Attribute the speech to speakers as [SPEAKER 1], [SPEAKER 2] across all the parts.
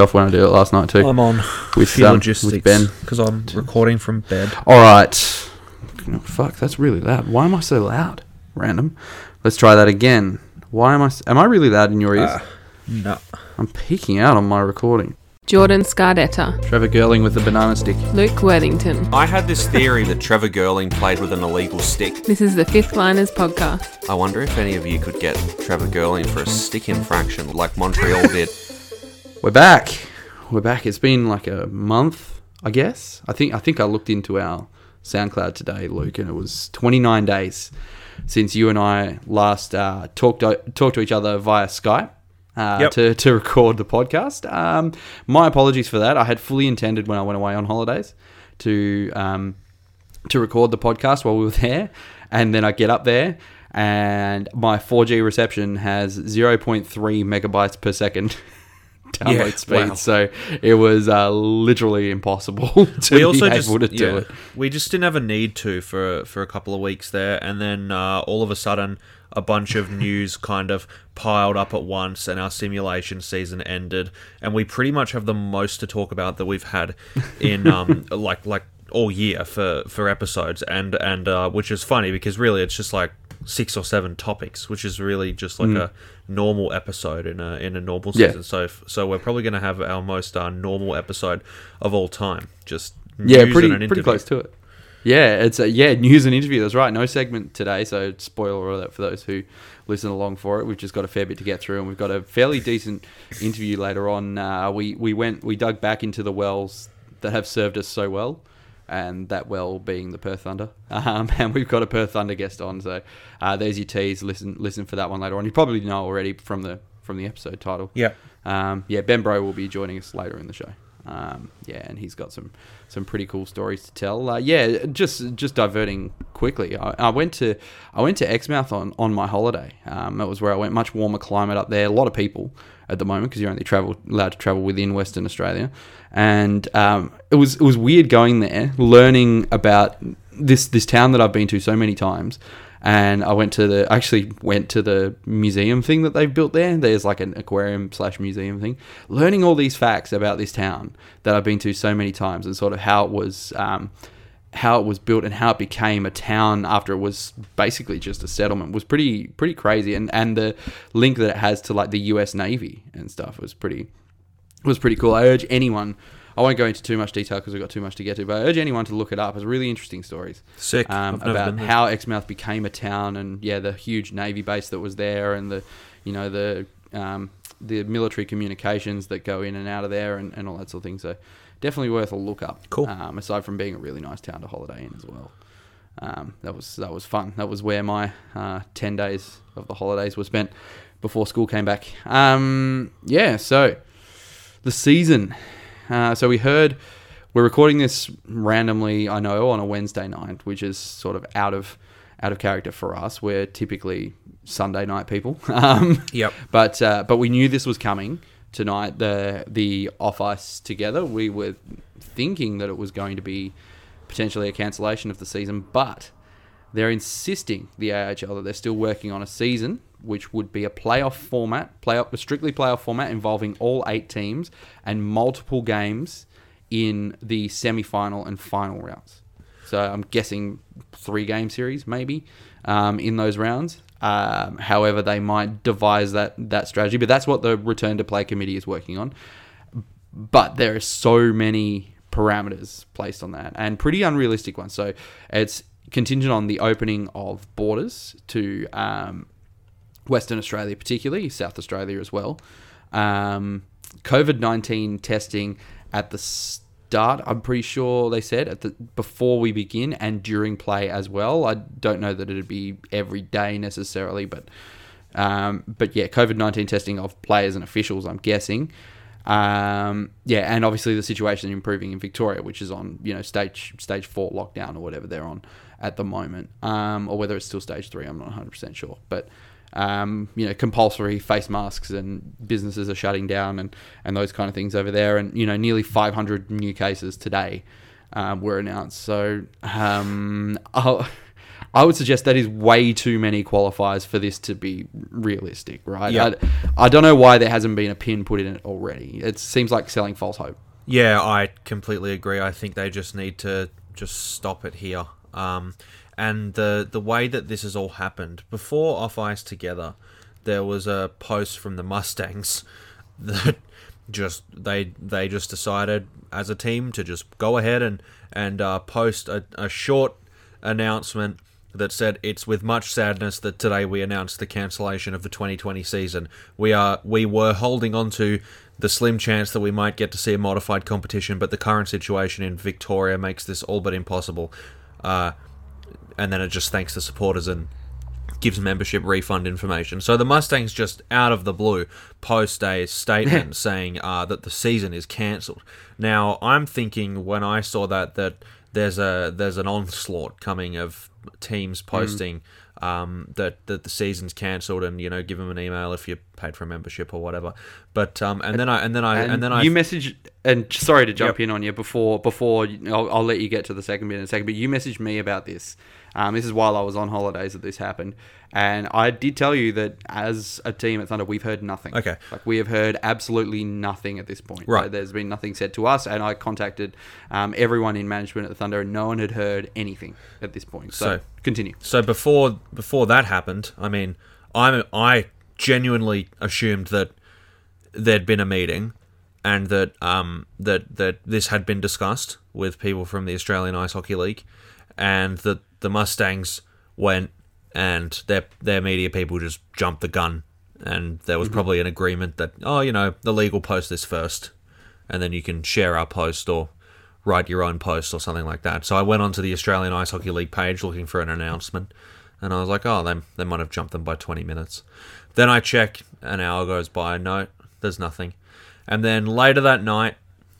[SPEAKER 1] off when I did it last night too.
[SPEAKER 2] I'm on
[SPEAKER 1] with, um, with Ben.
[SPEAKER 2] because I'm recording from bed.
[SPEAKER 1] All right. Fuck, that's really loud. Why am I so loud? Random. Let's try that again. Why am I? s- Am I really loud in your ears?
[SPEAKER 2] Ah, no.
[SPEAKER 1] I'm peeking out on my recording.
[SPEAKER 3] Jordan Scardetta,
[SPEAKER 1] Trevor Girling with the banana stick.
[SPEAKER 3] Luke Worthington.
[SPEAKER 4] I had this theory that Trevor Girling played with an illegal stick.
[SPEAKER 3] This is the Fifth Liners podcast.
[SPEAKER 4] I wonder if any of you could get Trevor Girling for a stick infraction like Montreal did.
[SPEAKER 1] We're back. We're back. It's been like a month, I guess. I think I think I looked into our SoundCloud today, Luke, and it was 29 days since you and I last uh, talked talked to each other via Skype. Uh,
[SPEAKER 2] Yep.
[SPEAKER 1] to, to record the podcast. Um, my apologies for that. I had fully intended when I went away on holidays to um, to record the podcast while we were there, and then I get up there and my 4G reception has 0.3 megabytes per second download
[SPEAKER 2] Yeah,
[SPEAKER 1] speed.
[SPEAKER 2] wow.
[SPEAKER 1] So it was uh, literally impossible to
[SPEAKER 2] we
[SPEAKER 1] be
[SPEAKER 2] also
[SPEAKER 1] able
[SPEAKER 2] just
[SPEAKER 1] to do
[SPEAKER 2] yeah,
[SPEAKER 1] it.
[SPEAKER 2] we just didn't have a need to for for a couple of weeks there, and then uh, all of a sudden a bunch of news kind of piled up at once, and our simulation season ended, and we pretty much have the most to talk about that we've had in um like like all year for for episodes, and and uh, which is funny because really it's just like six or seven topics, which is really just like a normal episode in a in a normal
[SPEAKER 1] Mm. Yeah.
[SPEAKER 2] season. So so we're probably going to have our most uh, normal episode of all time. Just
[SPEAKER 1] Yeah, pretty
[SPEAKER 2] and an
[SPEAKER 1] pretty close to it. Yeah, it's a, yeah news and interview. That's right. No segment today, so spoiler alert for those who listen along for it. We've just got a fair bit to get through, and we've got a fairly decent interview later on. Uh, we we went we dug back into the wells that have served us so well, and that well being the Perth Thunder. Um, and we've got a Perth Thunder guest on, so uh, there's your tease. Listen listen for that one later on. You probably know already from the from the episode title.
[SPEAKER 2] Yeah.
[SPEAKER 1] Um, yeah, Ben Breault will be joining us later in the show. Um, yeah, and he's got some some pretty cool stories to tell. Uh, yeah, just just diverting quickly. I, I went to I went to Exmouth on on my holiday. Um, that was where I went. Much warmer climate up there. A lot of people at the moment because you're only travel allowed to travel within Western Australia, and um, it was it was weird going there, learning about this this town that I've been to so many times and I went to the actually went to the museum thing that they've built there. There's like an aquarium slash museum thing, learning all these facts about this town that I've been to so many times and sort of how it was. Um, how it was built and how it became a town after it was basically just a settlement was pretty pretty crazy and and the link that it has to like the US Navy and stuff was pretty was pretty cool. I urge anyone I won't go into too much detail because we've got too much to get to, but I urge anyone to look it up. It's really interesting stories
[SPEAKER 2] Sick.
[SPEAKER 1] um, about how Exmouth became a town and yeah, the huge navy base that was there and the you know the um, the military communications that go in and out of there and, and all that sort of thing. So definitely worth a look up.
[SPEAKER 2] Cool.
[SPEAKER 1] Um, aside from being a really nice town to holiday in as well. Um, that was that was fun. That was where my uh, ten days of the holidays were spent before school came back. Um, yeah, so the season. Uh, so we heard we're recording this randomly. I know on a Wednesday night, which is sort of out of out of character for us. We're typically Sunday night people. Um,
[SPEAKER 2] Yep.
[SPEAKER 1] but uh, but we knew this was coming tonight. The the off ice together. We were thinking that it was going to be potentially a cancellation of the season, but they're insisting the AHL that they're still working on a season, which would be a playoff format, playoff strictly playoff format involving all eight teams and multiple games in the semi-final and final rounds. So I'm guessing three game series maybe um, in those rounds. Um, however, they might devise that that strategy, but that's what the return to play committee is working on but there are so many parameters placed on that and pretty unrealistic ones. So it's contingent on the opening of borders to um, Western Australia, particularly South Australia as well. Um, COVID nineteen testing at the start. I'm pretty sure they said at the before we begin and during play as well. I don't know that it'd be every day necessarily, but um, but yeah, COVID nineteen testing of players and officials. I'm guessing. Um, yeah, and obviously the situation improving in Victoria, which is on you know stage stage four lockdown or whatever they're on at the moment, um, or whether it's still stage three. I'm not 100 percent sure, but um, you know compulsory face masks and businesses are shutting down and and those kind of things over there, and you know nearly 500 new cases today um, were announced. So um, I'll, would suggest that is way too many qualifiers for this to be realistic, right?
[SPEAKER 2] Yeah.
[SPEAKER 1] I, I don't know why there hasn't been a pin put in it already. It seems like selling false hope.
[SPEAKER 2] Yeah, I completely agree. I think they just need to just stop it here. Um, and the the way that this has all happened before off ice together, there was a post from the Mustangs that just they they just decided as a team to just go ahead and and uh, post a, a short announcement that said it's with much sadness that today we announced the cancellation of the 2020 season. We are we were holding on to the slim chance that we might get to see a modified competition, but the current situation in Victoria makes this all but impossible. Uh, and then it just thanks the supporters and gives membership refund information. So the Mustangs just out of the blue post a statement saying uh, that the season is cancelled. Now I'm thinking when I saw that that there's a there's an onslaught coming of teams posting um, that that the season's cancelled and you know give them an email if you paid for a membership or whatever. But um, and then I and then I and, then I
[SPEAKER 1] you message and sorry to jump
[SPEAKER 2] Yep.
[SPEAKER 1] in on you before before I'll, I'll let you get to the second bit in a second. But you messaged me about this. Um, this is while I was on holidays that this happened, and I did tell you that as a team at Thunder, we've heard nothing.
[SPEAKER 2] Okay.
[SPEAKER 1] like we have heard absolutely nothing at this point.
[SPEAKER 2] Right.
[SPEAKER 1] So there's been nothing said to us, and I contacted um, everyone in management at the Thunder, and no one had heard anything at this point. So,
[SPEAKER 2] So-
[SPEAKER 1] continue.
[SPEAKER 2] So before before that happened, I mean, I I genuinely assumed that there'd been a meeting and that um that that this had been discussed with people from the Australian Ice Hockey League and that the Mustangs went and their their media people just jumped the gun and there was mhm. probably an agreement that oh you know the league will post this first and then you can share our post or write your own post or something like that. So I went onto the Australian Ice Hockey League page looking for an announcement, and I was like, oh, they, they might have jumped them by 20 minutes. Then I check, an hour goes by, no, there's nothing. And then later that night,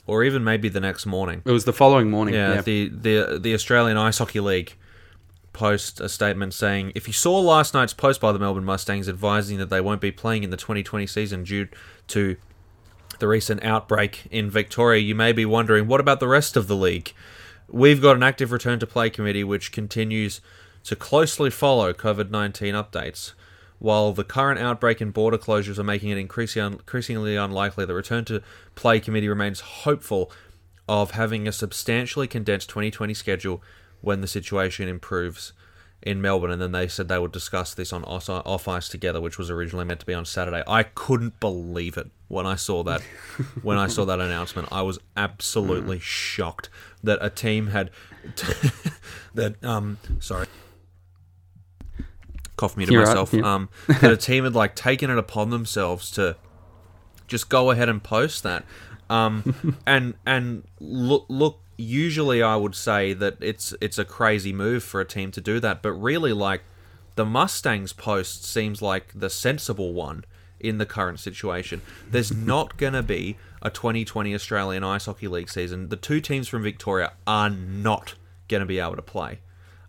[SPEAKER 2] or even maybe the next morning,
[SPEAKER 1] It was the following morning.
[SPEAKER 2] yeah,
[SPEAKER 1] Yeah,
[SPEAKER 2] the, the the Australian Ice Hockey League post a statement saying, if you saw last night's post by the Melbourne Mustangs advising that they won't be playing in the 2020 season due to the recent outbreak in Victoria, you may be wondering, what about the rest of the league? We've got an active return to play committee which continues to closely follow COVID 19 updates. While the current outbreak and border closures are making it increasingly, unlikely, the return to play committee remains hopeful of having a substantially condensed 2020 schedule when the situation improves in Melbourne. And then they said they would discuss this on off ice together, which was originally meant to be on Saturday. I couldn't believe it when I saw that. when I saw that announcement, I was absolutely shocked that a team had that. Um, sorry. Cough muted
[SPEAKER 1] You're
[SPEAKER 2] myself.
[SPEAKER 1] yeah.
[SPEAKER 2] Um, that a team had like taken it upon themselves to just go ahead and post that. Um, and and look, look. Usually, I would say that it's it's a crazy move for a team to do that, but really, like the Mustangs post seems like the sensible one in the current situation. There's not going to be a 2020 Australian Ice Hockey League season. The two teams from Victoria are not going to be able to play.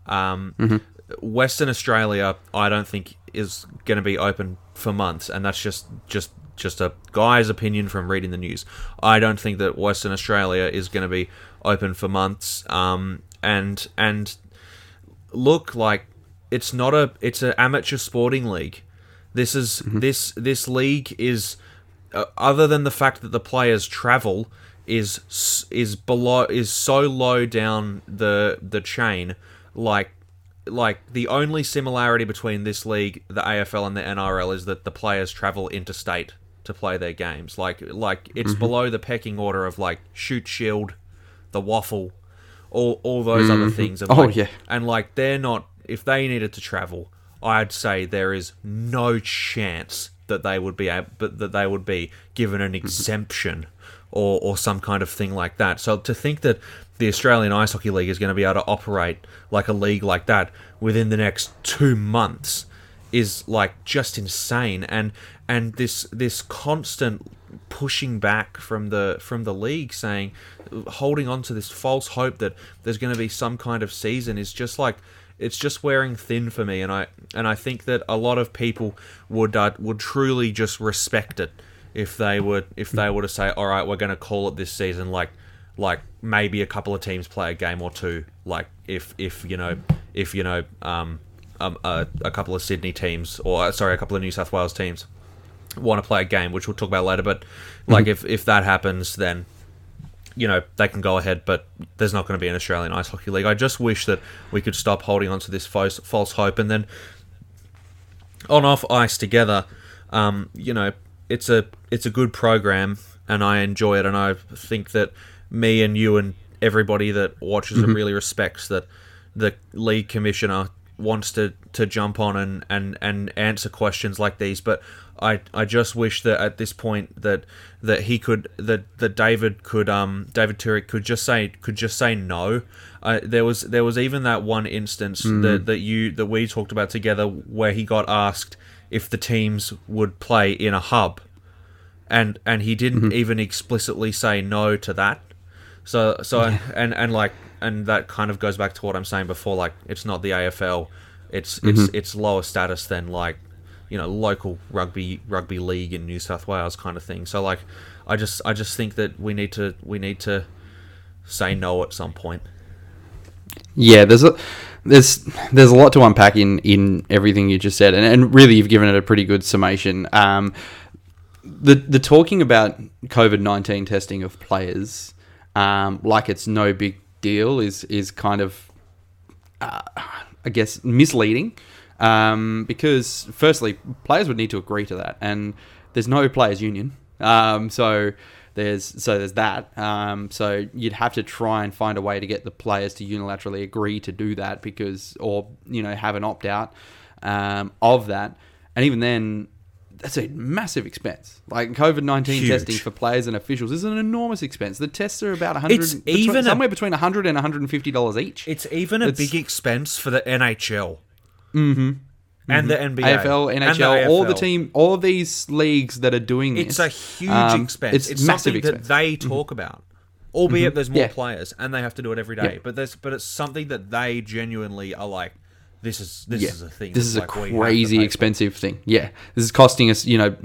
[SPEAKER 2] Um, Western Australia, I don't think is going to be open for months, and that's just just just a guy's opinion from reading the news. I don't think that Western Australia is going to be open for months. Um, and and look like it's not a it's an amateur sporting league. This is this this league is uh, other than the fact that the players travel is is below is so low down the the chain like like the only similarity between this league the AFL and the NRL is that the players travel interstate to play their games. Like like it's mm-hmm. below the pecking order of like Shute Shield the WAFL all all those other mm-hmm. things and
[SPEAKER 1] Oh,
[SPEAKER 2] like,
[SPEAKER 1] yeah.
[SPEAKER 2] and like they're not if they needed to travel i'd say there is no chance that they would be able but that they would be given an mm-hmm. exemption or or some kind of thing like that. So to think that the australian ice hockey league is going to be able to operate like a league like that within the next 2 months is like just insane. And and this this constant pushing back from the from the league saying holding on to this false hope that there's going to be some kind of season is just like it's just wearing thin for me. And I and I think that a lot of people would uh, would truly just respect it if they would if they were to say all right we're going to call it this season like like maybe a couple of teams play a game or two like if if you know if you know um, um, a, a couple of Sydney teams or sorry, a couple of New South Wales teams want to play a game, which we'll talk about later. But like if if that happens, then you know they can go ahead, but there's not going to be an Australian Ice Hockey League. I just wish that we could stop holding on to this false, false hope and then on off ice together. Um, you know, it's a it's a good program, and I enjoy it, and I think that me and you and everybody that watches it really respects that the league commissioner wants to, to jump on and, and, and answer questions like these, but I, I just wish that at this point that that he could that, that David could um David Turek could just say could just say no. Uh, there was there was even that one instance that, that you that we talked about together where he got asked if the teams would play in a hub, and and he didn't mm-hmm. even explicitly say no to that. So so and and like and that kind of goes back to what I'm saying before. Like it's not the AFL. It's it's mm-hmm. it's lower status than like you know local rugby rugby league in New South Wales kind of thing. So like I just I just think that we need to we need to say no at some point.
[SPEAKER 1] Yeah, there's a there's there's a lot to unpack in in everything you just said, and, and really you've given it a pretty good summation. Um, the the talking about COVID nineteen testing of players, um, like it's no big deal, is is kind of, uh, I guess, misleading. Um, because firstly, players would need to agree to that, and there's no players' union. Um, so there's so there's that. Um, so you'd have to try and find a way to get the players to unilaterally agree to do that because, or you know, have an opt out um, of that. And even then, that's a massive expense. Like COVID nineteen testing for players and officials is an enormous expense. The tests are about hundred,
[SPEAKER 2] It's even a-
[SPEAKER 1] somewhere between hundred and one hundred and fifty dollars each.
[SPEAKER 2] It's even a
[SPEAKER 1] It's-
[SPEAKER 2] big expense for the NHL. Mm-hmm. And the NBA,
[SPEAKER 1] AFL,
[SPEAKER 2] And the
[SPEAKER 1] NHL, all the team, all these leagues that are doing this.
[SPEAKER 2] It's a huge
[SPEAKER 1] um,
[SPEAKER 2] expense.
[SPEAKER 1] It's,
[SPEAKER 2] It's,
[SPEAKER 1] massive
[SPEAKER 2] something
[SPEAKER 1] expense. Mm-hmm.
[SPEAKER 2] that they talk about. Albeit there's more
[SPEAKER 1] Yeah.
[SPEAKER 2] players and they have to do it every day.
[SPEAKER 1] Yeah.
[SPEAKER 2] But there's but it's something that they genuinely are like, this is this
[SPEAKER 1] yeah.
[SPEAKER 2] is a thing.
[SPEAKER 1] This is a
[SPEAKER 2] like to
[SPEAKER 1] crazy expensive thing. Yeah, this is costing us, you know,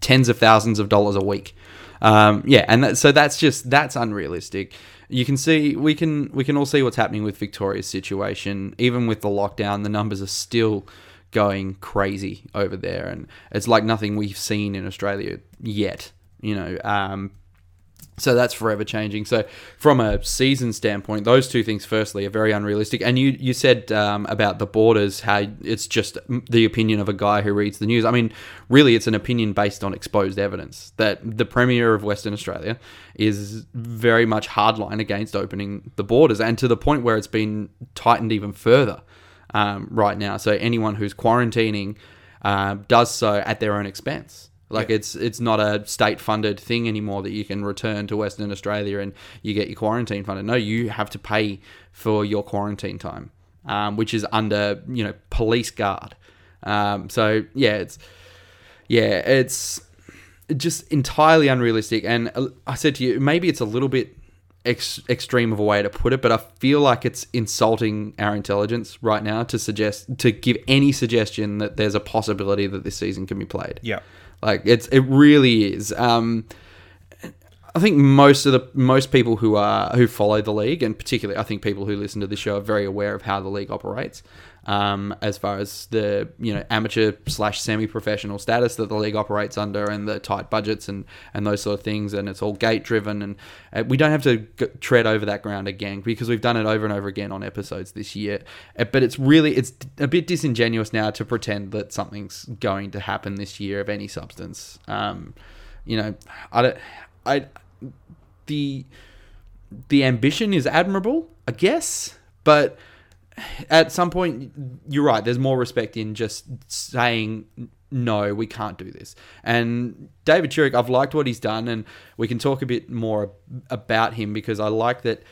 [SPEAKER 1] tens of thousands of dollars a week. Um, yeah, and that, so that's just that's unrealistic. You can see we can we can all see what's happening with Victoria's situation. Even with the lockdown, the numbers are still going crazy over there, and it's like nothing we've seen in Australia yet. You know, um, so that's forever changing. So from a season standpoint, those two things, firstly, are very unrealistic. And you you said um, about the borders, how it's just the opinion of a guy who reads the news. I mean, really, it's an opinion based on exposed evidence that the premier of Western Australia is very much hardline against opening the borders, and to the point where it's been tightened even further um, right now. So anyone who's quarantining uh, does so at their own expense. Like it's it's not a state funded thing anymore that you can return to Western Australia and you get your quarantine funded. No, you have to pay for your quarantine time, um, which is under you know police guard. Um, so yeah, it's yeah, it's just entirely unrealistic. And uh, I said to you, maybe it's a little bit ex- extreme of a way to put it, but I feel like it's insulting our intelligence right now to suggest to give any suggestion that there's a possibility that this season can be played.
[SPEAKER 2] Yeah.
[SPEAKER 1] Like it's it really is. Um, I think most of the most people who are who follow the league, and particularly I think people who listen to this show, are very aware of how the league operates. Um, as far as the you know amateur slash semi professional status that the league operates under, and the tight budgets and and those sort of things, and it's all gate driven, and uh, we don't have to g- tread over that ground again because we've done it over and over again on episodes this year. Uh, But it's really it's a bit disingenuous now to pretend that something's going to happen this year of any substance. Um, you know, I don't, I the the ambition is admirable, I guess, but at some point you're right there's more respect in just saying no we can't do this. And david Turek, i've liked what he's done and we can talk a bit more about him because i like that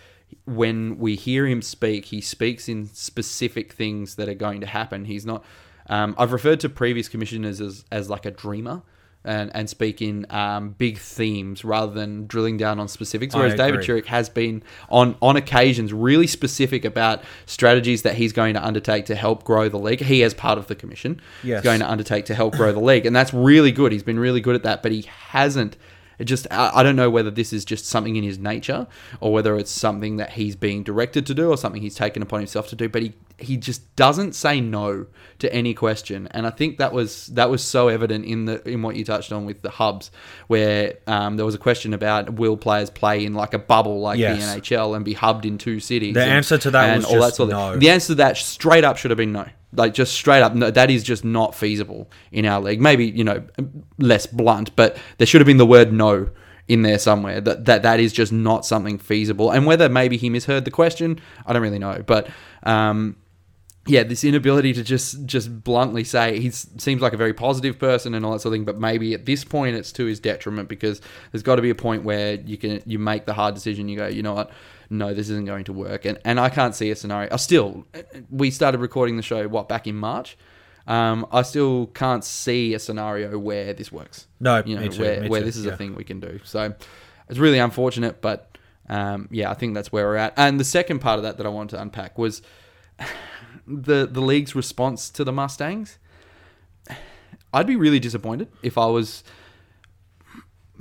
[SPEAKER 1] when we hear him speak he speaks in specific things that are going to happen. He's not um, i've referred to previous commissioners as, as like a dreamer and, and speak in um, big themes rather than drilling down on specifics. Whereas David. Turek has been on on occasions really specific about strategies that he's going to undertake to help grow the league. He, as part of the commission,
[SPEAKER 2] Yes.
[SPEAKER 1] is going to undertake to help grow the league, and that's really good. He's been really good at that, but he hasn't. It just I, don't know whether this is just something in his nature or whether it's something that he's being directed to do or something he's taken upon himself to do. But he he just doesn't say no to any question, and I think that was that was so evident in the in what you touched on with the hubs, where um, there was a question about will players play in like a bubble like
[SPEAKER 2] Yes.
[SPEAKER 1] the NHL and be hubbed in two cities.
[SPEAKER 2] The
[SPEAKER 1] and-
[SPEAKER 2] answer to that
[SPEAKER 1] and
[SPEAKER 2] was
[SPEAKER 1] all
[SPEAKER 2] just
[SPEAKER 1] sort of-
[SPEAKER 2] no.
[SPEAKER 1] The answer to that straight up should have been no. Like just straight up, no, that is just not feasible in our league. Maybe you know less blunt, but there should have been the word no in there somewhere. That that that is just not something feasible. And whether maybe he misheard the question, I don't really know. But um, yeah, this inability to just just bluntly say he seems like a very positive person and all that sort of thing, but maybe at this point it's to his detriment because there's got to be a point where you can you make the hard decision. You go, you know what, no, this isn't going to work, and and I can't see a scenario. I still, we started recording the show what back in March. Um, I still can't see a scenario where this works.
[SPEAKER 2] No,
[SPEAKER 1] you know,
[SPEAKER 2] me too,
[SPEAKER 1] where
[SPEAKER 2] too,
[SPEAKER 1] this is
[SPEAKER 2] yeah.
[SPEAKER 1] a thing we can do. So it's really unfortunate, but um, yeah, I think that's where we're at. And the second part of that that I wanted to unpack was the the league's response to the Mustangs. I'd be really disappointed if I was.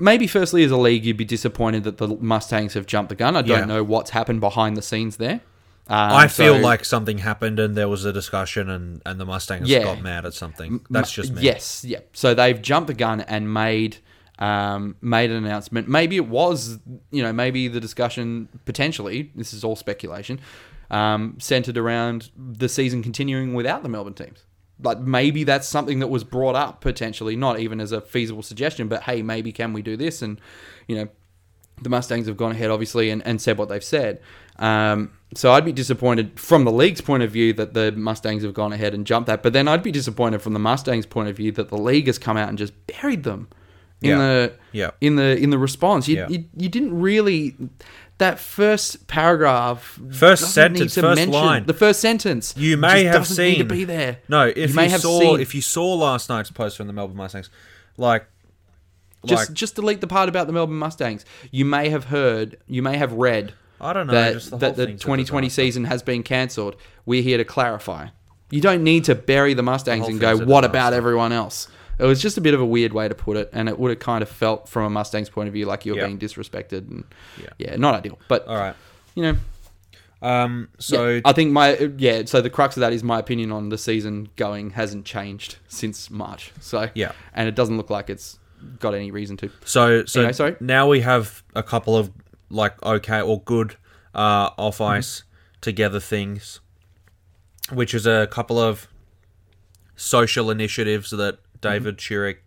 [SPEAKER 1] Maybe firstly, as a league, you'd be disappointed that the Mustangs have jumped the gun. I don't
[SPEAKER 2] Yeah.
[SPEAKER 1] know what's happened behind the scenes there. Um,
[SPEAKER 2] I feel
[SPEAKER 1] so-
[SPEAKER 2] like something happened and there was a discussion and, and the Mustangs
[SPEAKER 1] Yeah.
[SPEAKER 2] got mad at something. That's just me.
[SPEAKER 1] Yes, yeah. So they've jumped the gun and made um, made an announcement. Maybe it was, you know, maybe the discussion potentially. This is all speculation. Um, centered around the season continuing without the Melbourne teams. Like maybe that's something that was brought up potentially, not even as a feasible suggestion, but hey, maybe can we do this? And you know, the Mustangs have gone ahead, obviously, and, and said what they've said. Um, so I'd be disappointed from the league's point of view that the Mustangs have gone ahead and jumped that. But then I'd be disappointed from the Mustangs' point of view that the league has come out and just buried them in
[SPEAKER 2] Yeah.
[SPEAKER 1] the
[SPEAKER 2] Yeah.
[SPEAKER 1] in the in the response. You,
[SPEAKER 2] Yeah.
[SPEAKER 1] you you didn't really that first paragraph.
[SPEAKER 2] First sentence,
[SPEAKER 1] to
[SPEAKER 2] first
[SPEAKER 1] mention-
[SPEAKER 2] line.
[SPEAKER 1] The first sentence.
[SPEAKER 2] You may have
[SPEAKER 1] doesn't need
[SPEAKER 2] seen
[SPEAKER 1] to be there.
[SPEAKER 2] No, if you,
[SPEAKER 1] have
[SPEAKER 2] saw
[SPEAKER 1] seen-
[SPEAKER 2] if you saw last night's post from the Melbourne Mustangs, like
[SPEAKER 1] just
[SPEAKER 2] like
[SPEAKER 1] just delete the part about the Melbourne Mustangs. You may have heard, you may have read
[SPEAKER 2] I don't know,
[SPEAKER 1] that
[SPEAKER 2] just the
[SPEAKER 1] that the 2020 season has been cancelled. We're here to clarify. You don't need to bury the Mustangs
[SPEAKER 2] whole
[SPEAKER 1] and go, "What about everyone else?" It was just a bit of a weird way to put it, and it would have kind of felt from a Mustangs point of view like you were
[SPEAKER 2] Yeah.
[SPEAKER 1] being disrespected, and
[SPEAKER 2] Yeah.
[SPEAKER 1] yeah, not ideal. But
[SPEAKER 2] all right.
[SPEAKER 1] you know,
[SPEAKER 2] Um so
[SPEAKER 1] yeah, I think my yeah. So the crux of that is my opinion on the season going hasn't changed since March. So
[SPEAKER 2] Yeah.
[SPEAKER 1] and it doesn't look like it's got any reason to.
[SPEAKER 2] So so
[SPEAKER 1] Anyway, sorry.
[SPEAKER 2] now we have a couple of like okay or good uh, off
[SPEAKER 1] Mm-hmm.
[SPEAKER 2] ice together things, which is a couple of social initiatives that David
[SPEAKER 1] Mm-hmm.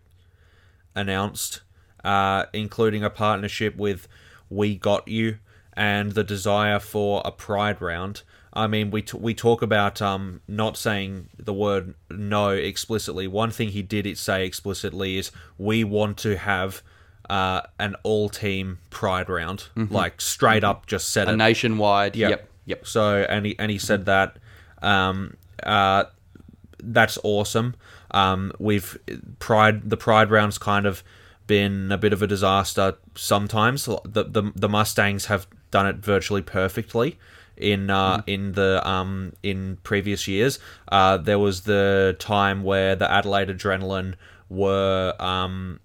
[SPEAKER 2] Announced, uh, including a partnership with We Got You and the desire for a Pride round. I mean, we t- we talk about um, not saying the word no explicitly. One thing he did it say explicitly is we want to have uh, an all team Pride round, like straight up, just said
[SPEAKER 1] A
[SPEAKER 2] it.
[SPEAKER 1] nationwide.
[SPEAKER 2] Yep.
[SPEAKER 1] Yep. Yep.
[SPEAKER 2] So and he and he said that um, uh, that's awesome. Um, we've pride the pride rounds kind of been a bit of a disaster sometimes. The the, the Mustangs have done it virtually perfectly in uh, in the um, in previous years. Uh, there was the time where the Adelaide Adrenaline were um,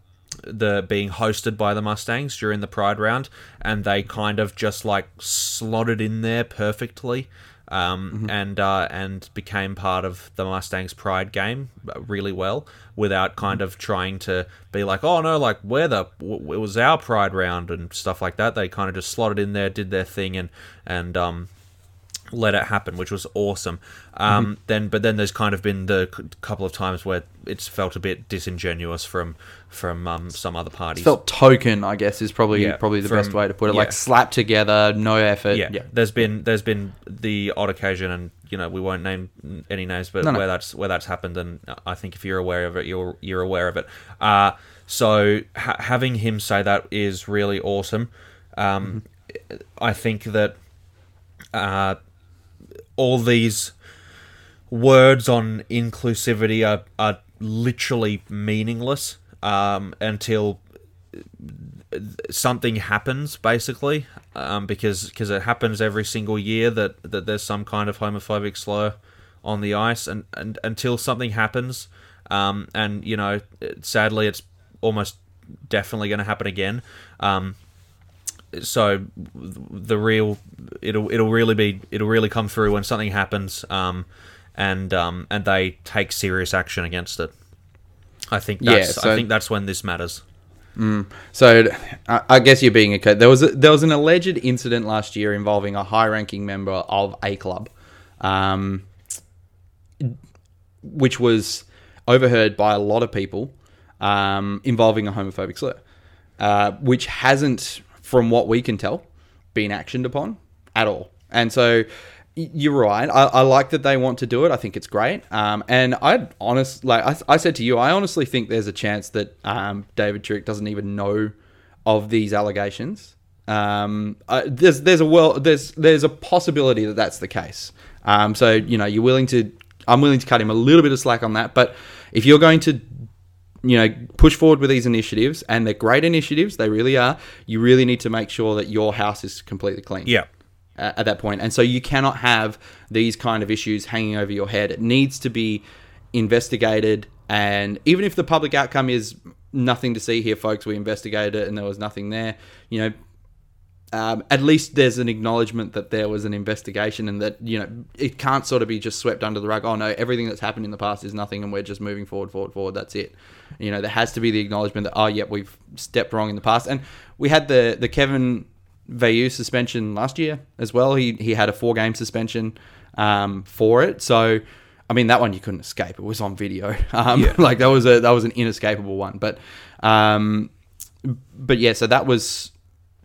[SPEAKER 2] the being hosted by the Mustangs during the Pride round, and they kind of just like slotted in there perfectly, um, and uh, and became part of the Mustangs Pride game really well without kind of trying to be like, oh no, like we're the w- it was our Pride round and stuff like that. They kind of just slotted in there, did their thing, and and um, let it happen, which was awesome. Um,
[SPEAKER 1] Mm-hmm.
[SPEAKER 2] Then, but then there's kind of been the c- couple of times where it's felt a bit disingenuous from from um, some other parties.
[SPEAKER 1] felt token, I guess, is probably
[SPEAKER 2] Yeah,
[SPEAKER 1] probably the
[SPEAKER 2] from-
[SPEAKER 1] best way to put it.
[SPEAKER 2] yeah.
[SPEAKER 1] Like slapped together, no effort.
[SPEAKER 2] yeah,
[SPEAKER 1] Yeah.
[SPEAKER 2] there's been there's been the odd occasion, and you know we won't name any names, but
[SPEAKER 1] No, no.
[SPEAKER 2] where that's where that's happened, and I think if you're aware of it, you're you're aware of it. Uh, so ha- having him say that is really awesome. Um, I think that uh, all these words on inclusivity are, are literally meaningless um, until something happens basically um, because because it happens every single year that, that there's some kind of homophobic slur on the ice and, and until something happens um, and you know sadly it's almost definitely going to happen again um, so the real it'll it'll really be it'll really come through when something happens um, and um, and they take serious action against it. I think
[SPEAKER 1] Yeah,
[SPEAKER 2] that's
[SPEAKER 1] so-
[SPEAKER 2] I think that's when this matters.
[SPEAKER 1] So I I guess you're being okay. There was a, there was an alleged incident last year involving a high-ranking member of a club, um, which was overheard by a lot of people um, involving a homophobic slur, uh, which hasn't, from what we can tell, been actioned upon at all. And so you're right. I, I like that they want to do it. I think it's great. Um, and I honest, like I, I said to you, I honestly think there's a chance that um, David Turek doesn't even know of these allegations. Um, uh, there's there's a well there's there's a possibility that that's the case. Um, so you know you're willing to I'm willing to cut him a little bit of slack on that. But if you're going to you know push forward with these initiatives and they're great initiatives, they really are. You really need to make sure that your house is completely clean
[SPEAKER 2] Yeah.
[SPEAKER 1] at at that point. And so you cannot have these kind of issues hanging over your head. It needs to be investigated. And even if the public outcome is nothing to see here, folks, we investigated it and there was nothing there, you know, um, at least there's an acknowledgement that there was an investigation and that, you know, it can't sort of be just swept under the rug. Oh, no, everything that's happened in the past is nothing and we're just moving forward, forward, forward. That's it. You know, there has to be the acknowledgement that, oh, yep, we've stepped wrong in the past. And we had the, the Kevin Vayu suspension last year as well. He, he had a four game suspension um, for it. So, I mean, that one you couldn't escape. It was on video. Um, like that was a that was an inescapable one. But um, but yeah, so that was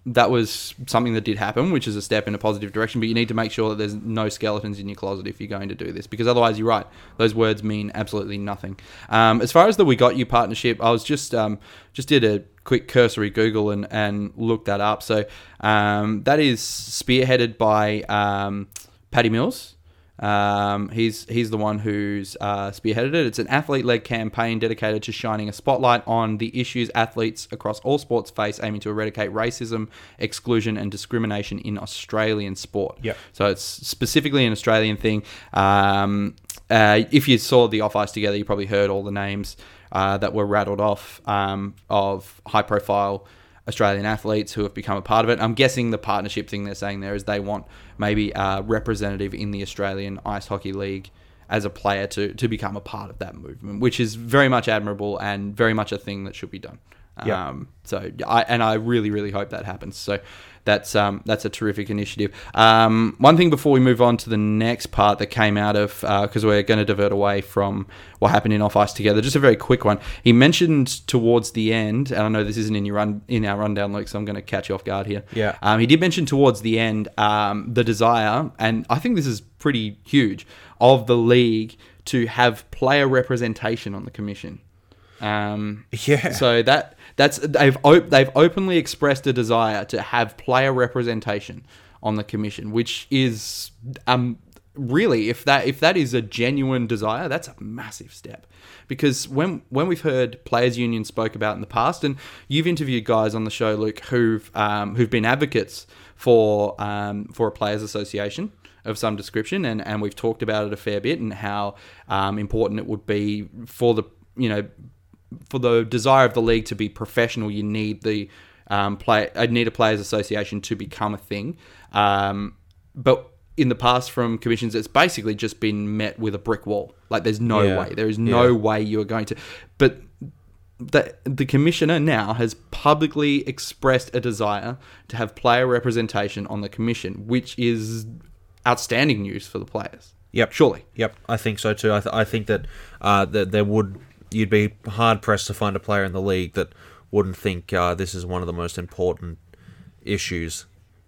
[SPEAKER 1] that was something that did happen, which is a step in a positive direction. But you need to make sure that there's no skeletons in your closet if you're going to do this, because otherwise, you're right. Those words mean absolutely nothing. Um, as far as the We Got You partnership, I was just um, just did a quick cursory Google and and looked that up. So um, that is spearheaded by um, Patty Mills. Um, he's he's the one who's uh, spearheaded it. It's an athlete-led campaign dedicated to shining a spotlight on the issues athletes across all sports face, aiming to eradicate racism, exclusion, and discrimination in Australian sport.
[SPEAKER 2] Yep.
[SPEAKER 1] So it's specifically an Australian thing. Um, uh, if you saw the off ice together, you probably heard all the names uh, that were rattled off um, of high-profile Australian athletes who have become a part of it. I'm guessing the partnership thing they're saying there is they want maybe a representative in the Australian Ice Hockey League as a player to, to become a part of that movement, which is very much admirable and very much a thing that should be done.
[SPEAKER 2] Yeah.
[SPEAKER 1] Um, so I and I really really hope that happens. So that's um, that's a terrific initiative. Um, one thing before we move on to the next part that came out of because we're going to divert away from what happened in off ice together. Just a very quick one. He mentioned towards the end, and I know this isn't in your run in our rundown, Luke, so I'm going to catch you off guard here.
[SPEAKER 2] Yeah.
[SPEAKER 1] Um, he did mention towards the end um, the desire, and I think this is pretty huge, of the league to have player representation on the commission. Um,
[SPEAKER 2] Yeah.
[SPEAKER 1] So that that's they've op- they've openly expressed a desire to have player representation on the commission, which is um really if that if that is a genuine desire, that's a massive step. Because when when we've heard players' unions spoke about in the past, and you've interviewed guys on the show, Luke, who've um, who've been advocates for um, for a players' association of some description, and, and we've talked about it a fair bit and how um, important it would be for the you know for the desire of the league to be professional, you need the um, play. I need a players' association to become a thing. Um, but in the past, from commissions, it's basically just been met with a brick wall. Like there's no
[SPEAKER 2] Yeah.
[SPEAKER 1] way. There is no
[SPEAKER 2] Yeah.
[SPEAKER 1] way you are going to. But the the commissioner now has publicly expressed a desire to have player representation on the commission, which is outstanding news for the players.
[SPEAKER 2] Yep.
[SPEAKER 1] Surely.
[SPEAKER 2] Yep, I think so too. I, th- I think that uh, that there would you'd be hard pressed to find a player in the league that wouldn't think uh, this is one of the most important issues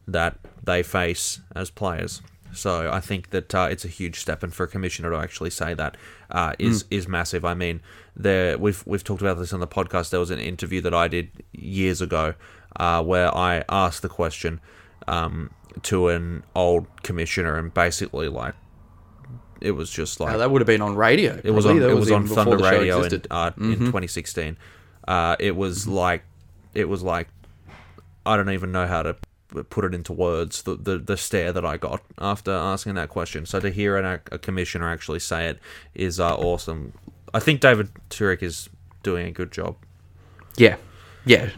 [SPEAKER 2] that they face as players. So I think that uh, it's a huge step, and for a commissioner to actually say that uh, is is massive. I mean, there we've we've talked about this on the podcast. There was an interview that I did years ago uh, where I asked the question um, to an old commissioner, and basically like it was just like
[SPEAKER 1] Uh, that would have been on radio.
[SPEAKER 2] it was on
[SPEAKER 1] That
[SPEAKER 2] it was on Thunder Radio in, uh, in 2016. Uh, it was like it was like I don't even know how to put it into words. The, the the stare that I got after asking that question. So to hear an, a commissioner actually say it is uh, awesome. I think David Turek is doing a good job.
[SPEAKER 1] Yeah, Yeah,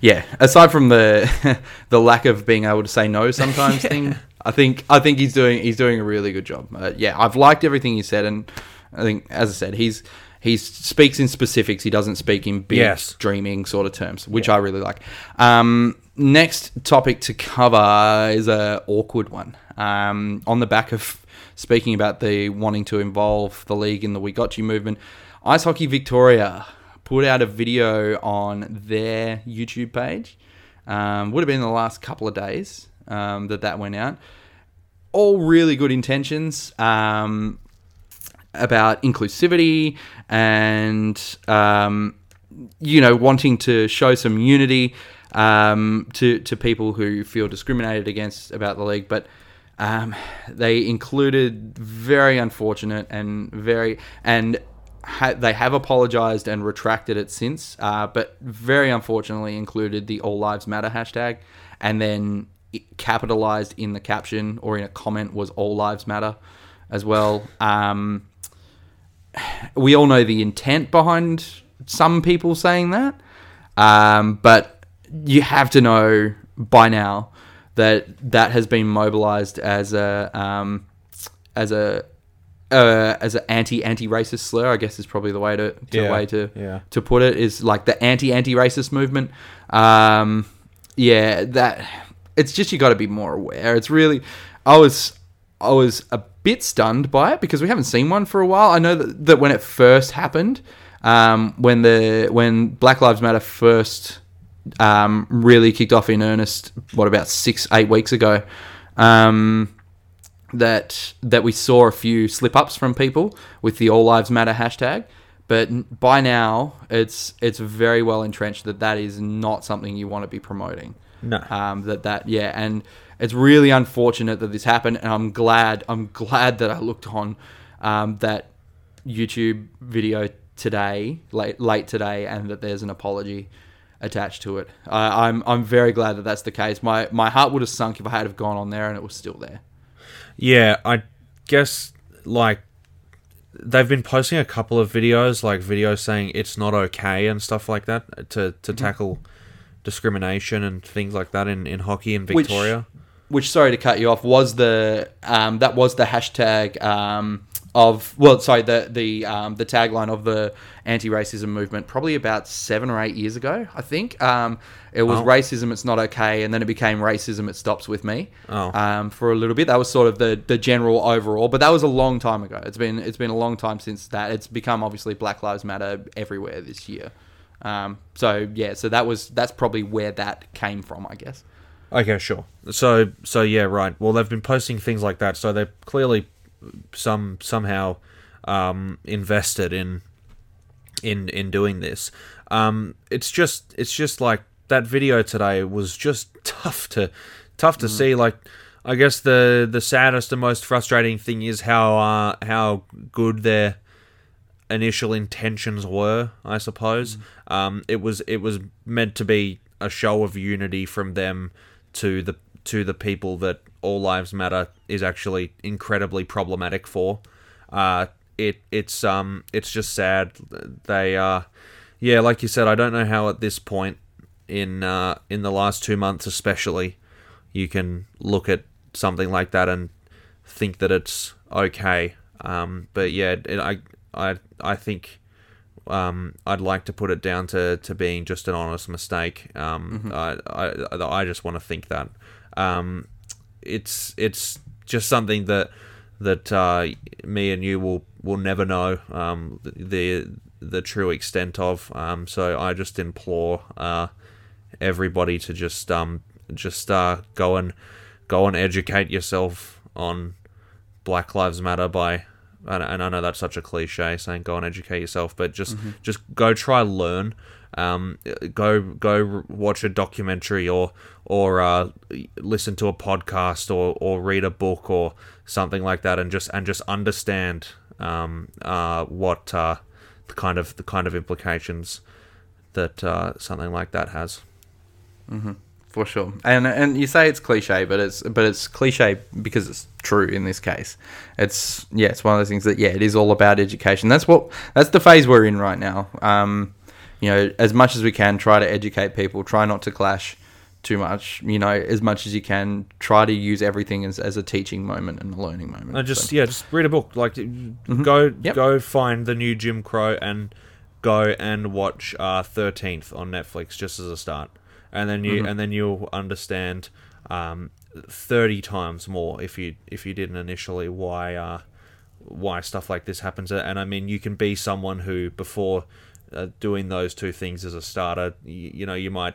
[SPEAKER 1] yeah. Aside from the the lack of being able to say no sometimes thing, I think I think he's doing he's doing a really good job. Uh, yeah, I've liked everything he said, and I think as I said, he's he speaks in specifics. He doesn't speak in big
[SPEAKER 2] Yes.
[SPEAKER 1] dreaming sort of terms, which I really like. Um, next topic to cover is a awkward one. Um, on the back of speaking about the wanting to involve the league in the We Got You movement, Ice Hockey Victoria put out a video on their YouTube page. Um, would have been the last couple of days um, that that went out. All really good intentions. Um, about inclusivity and um, you know wanting to show some unity um, to to people who feel discriminated against about the league, but um, they included very unfortunate and very and ha- they have apologized and retracted it since, uh, but very unfortunately included the All Lives Matter hashtag, and then capitalized in the caption or in a comment was All Lives Matter as well. Um, we all know the intent behind some people saying that, um, but you have to know by now that that has been mobilized as a um, as a uh, as an anti anti racist slur. I guess is probably the way to, to
[SPEAKER 2] Yeah,
[SPEAKER 1] way to
[SPEAKER 2] yeah.
[SPEAKER 1] to put it is like the anti anti racist movement. Um, yeah, that it's just you got to be more aware. It's really, I was I was a bit stunned by it because we haven't seen one for a while. I know that, that when it first happened, um, when the when Black Lives Matter first um, really kicked off in earnest, what about six eight weeks ago, um, that that we saw a few slip ups from people with the All Lives Matter hashtag. But by now, it's it's very well entrenched that that is not something you want to be promoting.
[SPEAKER 2] No.
[SPEAKER 1] Um, that that yeah, and it's really unfortunate that this happened, and I'm glad I'm glad that I looked on um, that YouTube video today, late late today, and that there's an apology attached to it. I, I'm I'm very glad that that's the case. My my heart would have sunk if I had have gone on there and it was still there.
[SPEAKER 2] Yeah, I guess like they've been posting a couple of videos, like videos saying it's not okay and stuff like that to to tackle discrimination and things like that in, in hockey in
[SPEAKER 1] Which-
[SPEAKER 2] Victoria.
[SPEAKER 1] which sorry to cut you off was the um, that was the hashtag um, of well sorry the the um, the tagline of the anti-racism movement probably about seven or eight years ago I think um, it was
[SPEAKER 2] Oh.
[SPEAKER 1] racism it's not okay and then it became racism it stops with me
[SPEAKER 2] Oh.
[SPEAKER 1] um, for a little bit that was sort of the the general overall but that was a long time ago it's been it's been a long time since that it's become obviously Black Lives Matter everywhere this year um, so yeah so that was that's probably where that came from I guess
[SPEAKER 2] Okay, sure. So so yeah, right. Well, they've been posting things like that, so they're clearly some somehow um, invested in in in doing this. Um, it's just it's just like that video today was just tough to tough to see. Like I guess the the saddest and most frustrating thing is how uh, how good their initial intentions were. I suppose um, it was it was meant to be a show of unity from them to the to the people that all lives matter is actually incredibly problematic for. Uh, it it's um it's just sad they uh yeah like you said I don't know how at this point in uh in the last two months especially you can look at something like that and think that it's okay. Um, but yeah, it, I I I think um, I'd like to put it down to, to being just an honest mistake. Um, I, I I just want to think that um, it's it's just something that that uh, me and you will will never know um, the the true extent of. Um, so I just implore uh, everybody to just um just uh, go and go and educate yourself on Black Lives Matter by and, and I know that's such a cliche saying go and educate yourself, but just just go try learn. Um, go go watch a documentary or or uh, listen to a podcast or, or read a book or something like that, and just and just understand um, uh, what uh, the kind of the kind of implications that uh, something like that has.
[SPEAKER 1] For sure. And and you say it's cliche, but it's but it's cliche because it's true in this case. It's yeah, it's one of those things that yeah, it is all about education. That's what that's the phase we're in right now. Um, you know, as much as we can, try to educate people. Try not to clash too much. You know, as much as you can, try to use everything as, as a teaching moment and a learning moment.
[SPEAKER 2] No, just
[SPEAKER 1] So-
[SPEAKER 2] yeah, just read a book. Like, go
[SPEAKER 1] Mm-hmm. Yep.
[SPEAKER 2] go find the new Jim Crow and go and watch uh, Thirteenth on Netflix just as a start, and then you
[SPEAKER 1] Mm-hmm.
[SPEAKER 2] and then you'll understand um, thirty times more if you if you didn't initially why uh, why stuff like this happens. And I mean, you can be someone who before uh, doing those two things as a starter, you, you know, you might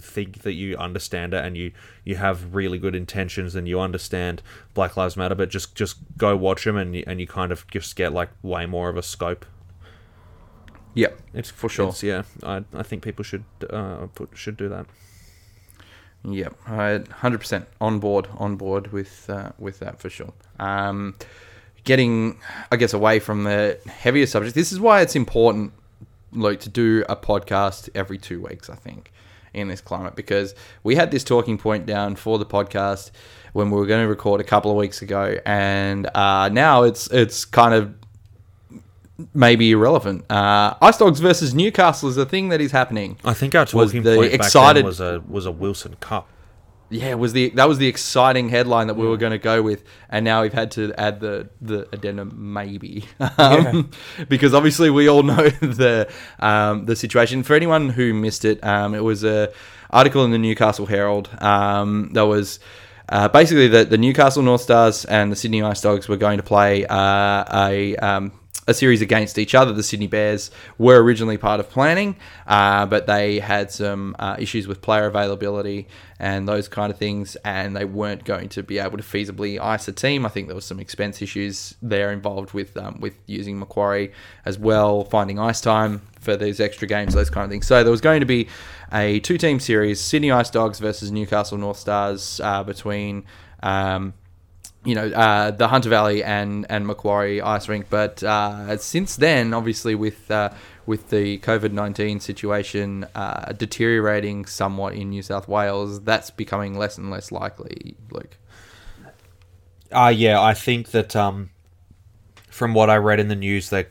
[SPEAKER 2] think that you understand it and you you have really good intentions and you understand Black Lives Matter, but just just go watch them and you, and you kind of just get like way more of a scope.
[SPEAKER 1] Yep,
[SPEAKER 2] It's
[SPEAKER 1] for sure.
[SPEAKER 2] it's- yeah, I, I think people should uh, put, should do that.
[SPEAKER 1] Yep, hundred percent on board, on board with uh, with that for sure. Um, getting, I guess, away from the heavier subject. This is why it's important, Luke, to do a podcast every two weeks. I think in this climate because we had this talking point down for the podcast when we were going to record a couple of weeks ago, and uh, now it's it's kind of maybe irrelevant. Uh, Ice Dogs versus Newcastle is a thing that is happening.
[SPEAKER 2] I think our
[SPEAKER 1] Was
[SPEAKER 2] talking
[SPEAKER 1] the
[SPEAKER 2] point back
[SPEAKER 1] excited-
[SPEAKER 2] then was a was a Wilson Cup.
[SPEAKER 1] Yeah, was the that was the exciting headline that we were going to go with, and now we've had to add the the addendum maybe, um, because obviously we all know the um, the situation. For anyone who missed it, um, it was a article in the Newcastle Herald um, that was. Uh, basically, the, the Newcastle North Stars and the Sydney Ice Dogs were going to play uh, a um, a series against each other. The Sydney Bears were originally part of planning, uh, but they had some uh, issues with player availability and those kind of things, and they weren't going to be able to feasibly ice a team. I think there was some expense issues there involved with um, with using Macquarie as well, finding ice time for these extra games, those kind of things. So there was going to be a two team series: Sydney Ice Dogs versus Newcastle North Stars uh, between. Um, you know uh, the Hunter Valley and and Macquarie Ice Rink. But uh, since then, obviously with uh, with the COVID nineteen situation uh, deteriorating somewhat in New South Wales, that's becoming less and less likely. Luke.
[SPEAKER 2] Uh yeah, I think that um, from what I read in the news, they're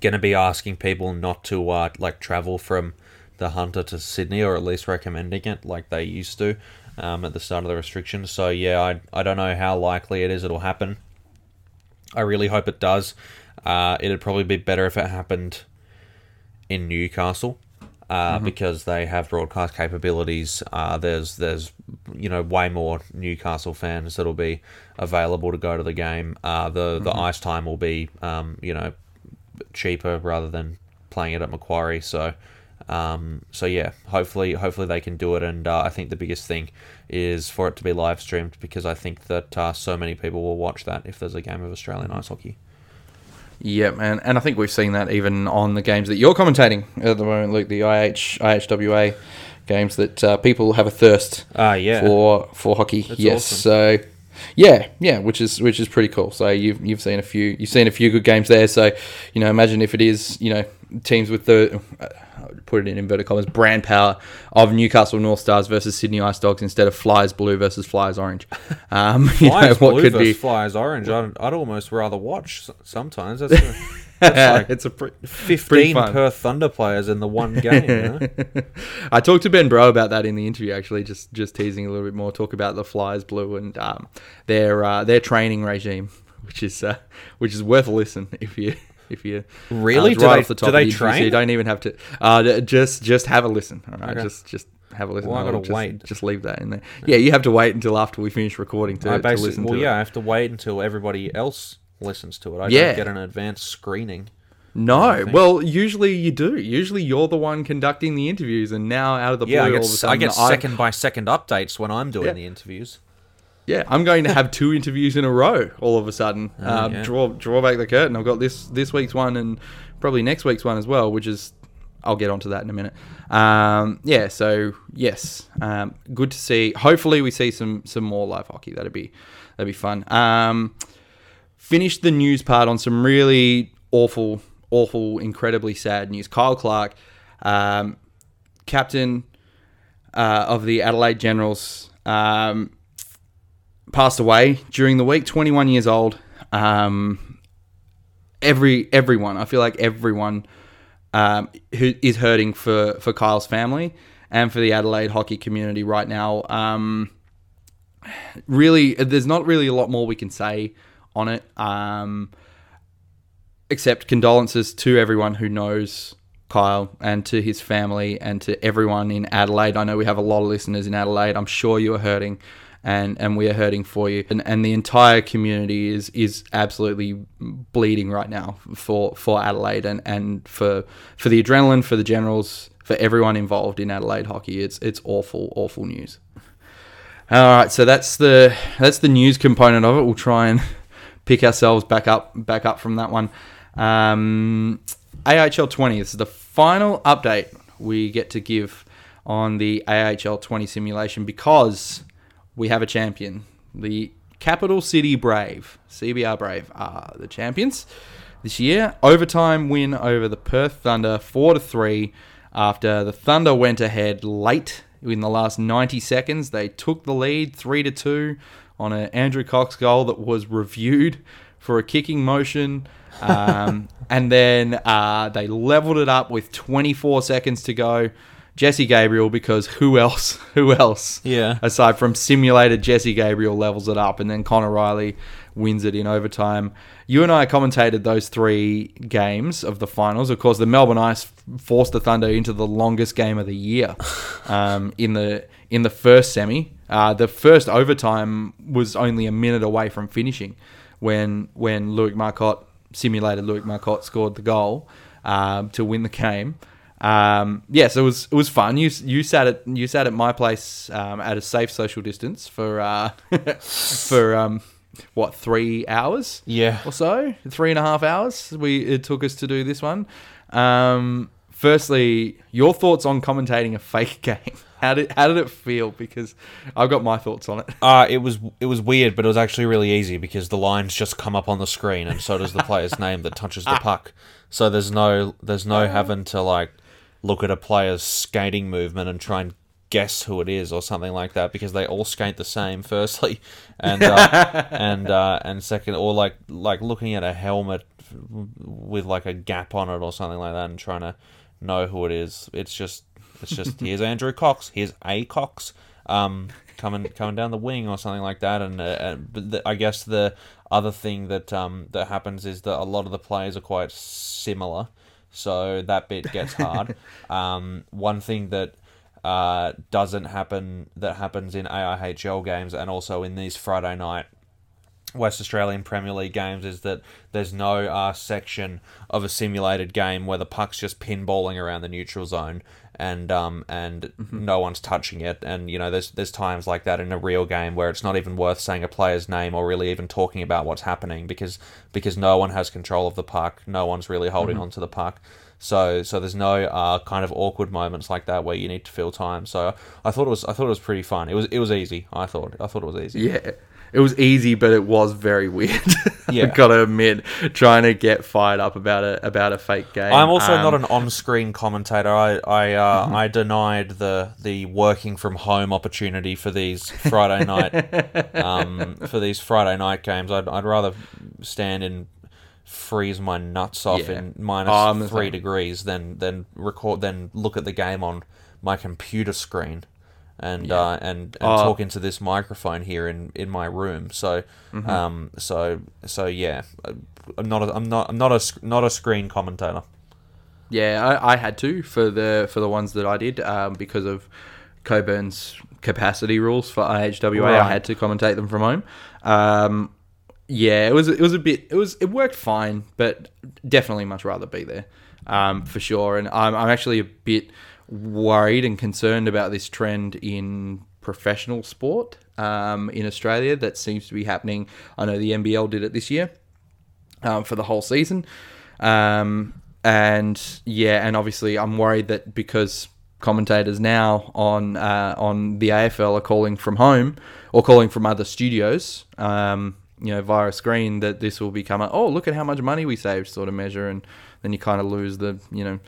[SPEAKER 2] going to be asking people not to uh, like travel from the Hunter to Sydney, or at least recommending it like they used to um, at the start of the restrictions. So yeah, I I don't know how likely it is it'll happen. I really hope it does. Uh, it'd probably be better if it happened in Newcastle. Uh, Because they have broadcast capabilities, uh, there's there's you know way more Newcastle fans that'll be available to go to the game. Uh, the the ice time will be um, you know cheaper rather than playing it at Macquarie. So um, so yeah, hopefully hopefully they can do it. And uh, I think the biggest thing is for it to be live streamed because I think that uh, so many people will watch that if there's a game of Australian ice hockey.
[SPEAKER 1] Yeah, man, and I think we've seen that even on the games that you're commentating at the moment, Luke. The IH IHWA games that uh, people have a thirst
[SPEAKER 2] Ah, yeah.
[SPEAKER 1] for for hockey.
[SPEAKER 2] That's
[SPEAKER 1] yes,
[SPEAKER 2] awesome.
[SPEAKER 1] so yeah, yeah, which is which is pretty cool. So you've you've seen a few you've seen a few good games there. So you know, imagine if it is you know teams with the uh, put it in inverted commas brand power of Newcastle North Stars versus Sydney Ice Dogs instead of Flyers Blue versus Flyers Orange. Um, you know, what
[SPEAKER 2] blue
[SPEAKER 1] could
[SPEAKER 2] versus
[SPEAKER 1] be
[SPEAKER 2] Flyers orange. I'd, I'd almost rather watch sometimes. That's, a, that's like
[SPEAKER 1] it's a pre-
[SPEAKER 2] fifteen per Thunder players in the one game. you know?
[SPEAKER 1] I talked to Ben Breault about that in the interview. Actually, just just teasing a little bit more. Talk about the Flyers Blue and um, their uh, their training regime, which is uh, which is worth a listen if you if you
[SPEAKER 2] Really? Do
[SPEAKER 1] right off the
[SPEAKER 2] do
[SPEAKER 1] top.
[SPEAKER 2] they
[SPEAKER 1] of the interview, so
[SPEAKER 2] train?
[SPEAKER 1] you don't even have to. Uh, just just have a listen. All right,
[SPEAKER 2] Okay.
[SPEAKER 1] just just have a listen.
[SPEAKER 2] Well, I gotta
[SPEAKER 1] just,
[SPEAKER 2] wait.
[SPEAKER 1] Just leave that in there. Yeah, you have to wait until after we finish recording to, to listen
[SPEAKER 2] well,
[SPEAKER 1] to
[SPEAKER 2] yeah,
[SPEAKER 1] it.
[SPEAKER 2] I have to wait until everybody else listens to it. I
[SPEAKER 1] Yeah.
[SPEAKER 2] don't get an advanced screening.
[SPEAKER 1] No, well, usually you do. Usually you're the one conducting the interviews, and now out of the blue,
[SPEAKER 2] Yeah, I
[SPEAKER 1] all
[SPEAKER 2] get
[SPEAKER 1] of a sudden,
[SPEAKER 2] I get
[SPEAKER 1] I-
[SPEAKER 2] second by second updates when I'm doing
[SPEAKER 1] Yeah.
[SPEAKER 2] the interviews.
[SPEAKER 1] Yeah, I'm going to have two interviews in a row all of a sudden.
[SPEAKER 2] Oh,
[SPEAKER 1] um,
[SPEAKER 2] yeah.
[SPEAKER 1] Draw draw back the curtain. I've got this this week's one and probably next week's one as well, which is I'll get onto that in a minute. Um, yeah, so yes, um, good to see. Hopefully, we see some some more live hockey. That'd be that'd be fun. Um, finished the news part on some really awful, awful, incredibly sad news. Kyle Clark, um, captain uh, of the Adelaide Generals. Um, passed away during the week. 21 years old. Um, every everyone, I feel like everyone um, who is hurting for for Kyle's family and for the Adelaide hockey community right now. Um, really, there's not really a lot more we can say on it, um, except condolences to everyone who knows Kyle and to his family and to everyone in Adelaide. I know we have a lot of listeners in Adelaide. I'm sure you are hurting. And, and we are hurting for you, and, and the entire community is is absolutely bleeding right now for, for Adelaide and, and for for the adrenaline, for the Generals, for everyone involved in Adelaide hockey. It's it's awful, awful news. All right, so that's the that's the news component of it. We'll try and pick ourselves back up back up from that one. Um, AIHL 20. This is the final update we get to give on the AIHL 20 simulation because we have a champion. The Capital City Brave, CBR Brave, are the champions this year. Overtime win over the Perth Thunder, four to three. After the Thunder went ahead late in the last 90 seconds, they took the lead, three to two, on an Andrew Cox goal that was reviewed for a kicking motion. Um, and then uh, they leveled it up with 24 seconds to go. Jesse Gabriel, because who else? Who else?
[SPEAKER 2] Yeah.
[SPEAKER 1] Aside from simulated Jesse Gabriel levels it up, and then Connor Riley wins it in overtime. You and I commentated those three games of the finals. Of course, the Melbourne Ice forced the Thunder into the longest game of the year um, in the in the first semi. Uh, the first overtime was only a minute away from finishing when when Luke Marcotte simulated Luke Marcotte scored the goal um, to win the game. Um, yes, it was it was fun. You you sat at you sat at my place um, at a safe social distance for uh, for um, what three hours
[SPEAKER 2] Yeah.
[SPEAKER 1] or so, three and a half hours. We it took us to do this one. Um, firstly, your thoughts on commentating a fake game? How did how did it feel? Because I've got my thoughts on it.
[SPEAKER 2] Uh, it was it was weird, but it was actually really easy because the lines just come up on the screen, and so does the player's name that touches the puck. So there's no there's no having to like look at a player's skating movement and try and guess who it is or something like that because they all skate the same. Firstly, and uh, and uh, and second, or like like looking at a helmet with like a gap on it or something like that and trying to know who it is. It's just it's just here's Andrew Cox, here's A Cox, um, coming coming down the wing or something like that. And, uh, and the, I guess the other thing that um that happens is that a lot of the players are quite similar, so that bit gets hard. um, one thing that uh, doesn't happen that happens in AIHL games and also in these Friday night West Australian Premier League games is that there's no uh, section of a simulated game where the puck's just pinballing around the neutral zone and um and no one's touching it. And you know there's there's times like that in a real game where it's not even worth saying a player's name or really even talking about what's happening because because no one has control of the puck. No one's really holding onto the puck. So so there's no uh, kind of awkward moments like that where you need to fill time. So I thought it was I thought it was pretty fun. It was it was easy I thought. I thought it was easy.
[SPEAKER 1] Yeah, it was easy, but it was very weird.
[SPEAKER 2] Yeah.
[SPEAKER 1] gotta admit, trying to get fired up about a about a fake game.
[SPEAKER 2] I'm also
[SPEAKER 1] Um,
[SPEAKER 2] not an on-screen commentator. I I uh, I denied the the working from home opportunity for these Friday night um, for these Friday night games. I'd I'd rather stand and freeze my nuts off
[SPEAKER 1] Yeah.
[SPEAKER 2] in minus
[SPEAKER 1] Oh,
[SPEAKER 2] three degrees than than record than look at the game on my computer screen. And
[SPEAKER 1] Yeah.
[SPEAKER 2] uh, and and
[SPEAKER 1] Oh.
[SPEAKER 2] talk into this microphone here in, in my room. So
[SPEAKER 1] Mm-hmm.
[SPEAKER 2] um so so yeah, I'm not a, I'm not I'm not a not a screen commentator.
[SPEAKER 1] Yeah, I, I had to for the for the ones that I did um, because of Cockburn's capacity rules for IHWA. I had to commentate them from home. Um, yeah, it was it was a bit it was it worked fine, but definitely much rather be there um, for sure. And I'm I'm actually a bit worried and concerned about this trend in professional sport um, in Australia that seems to be happening. I know the NBL did it this year um, for the whole season. Um, and yeah, and obviously I'm worried that because commentators now on uh, on the AFL are calling from home or calling from other studios, um, you know, via a screen, that this will become a oh look at how much money we saved sort of measure, and then you kind of lose the you know.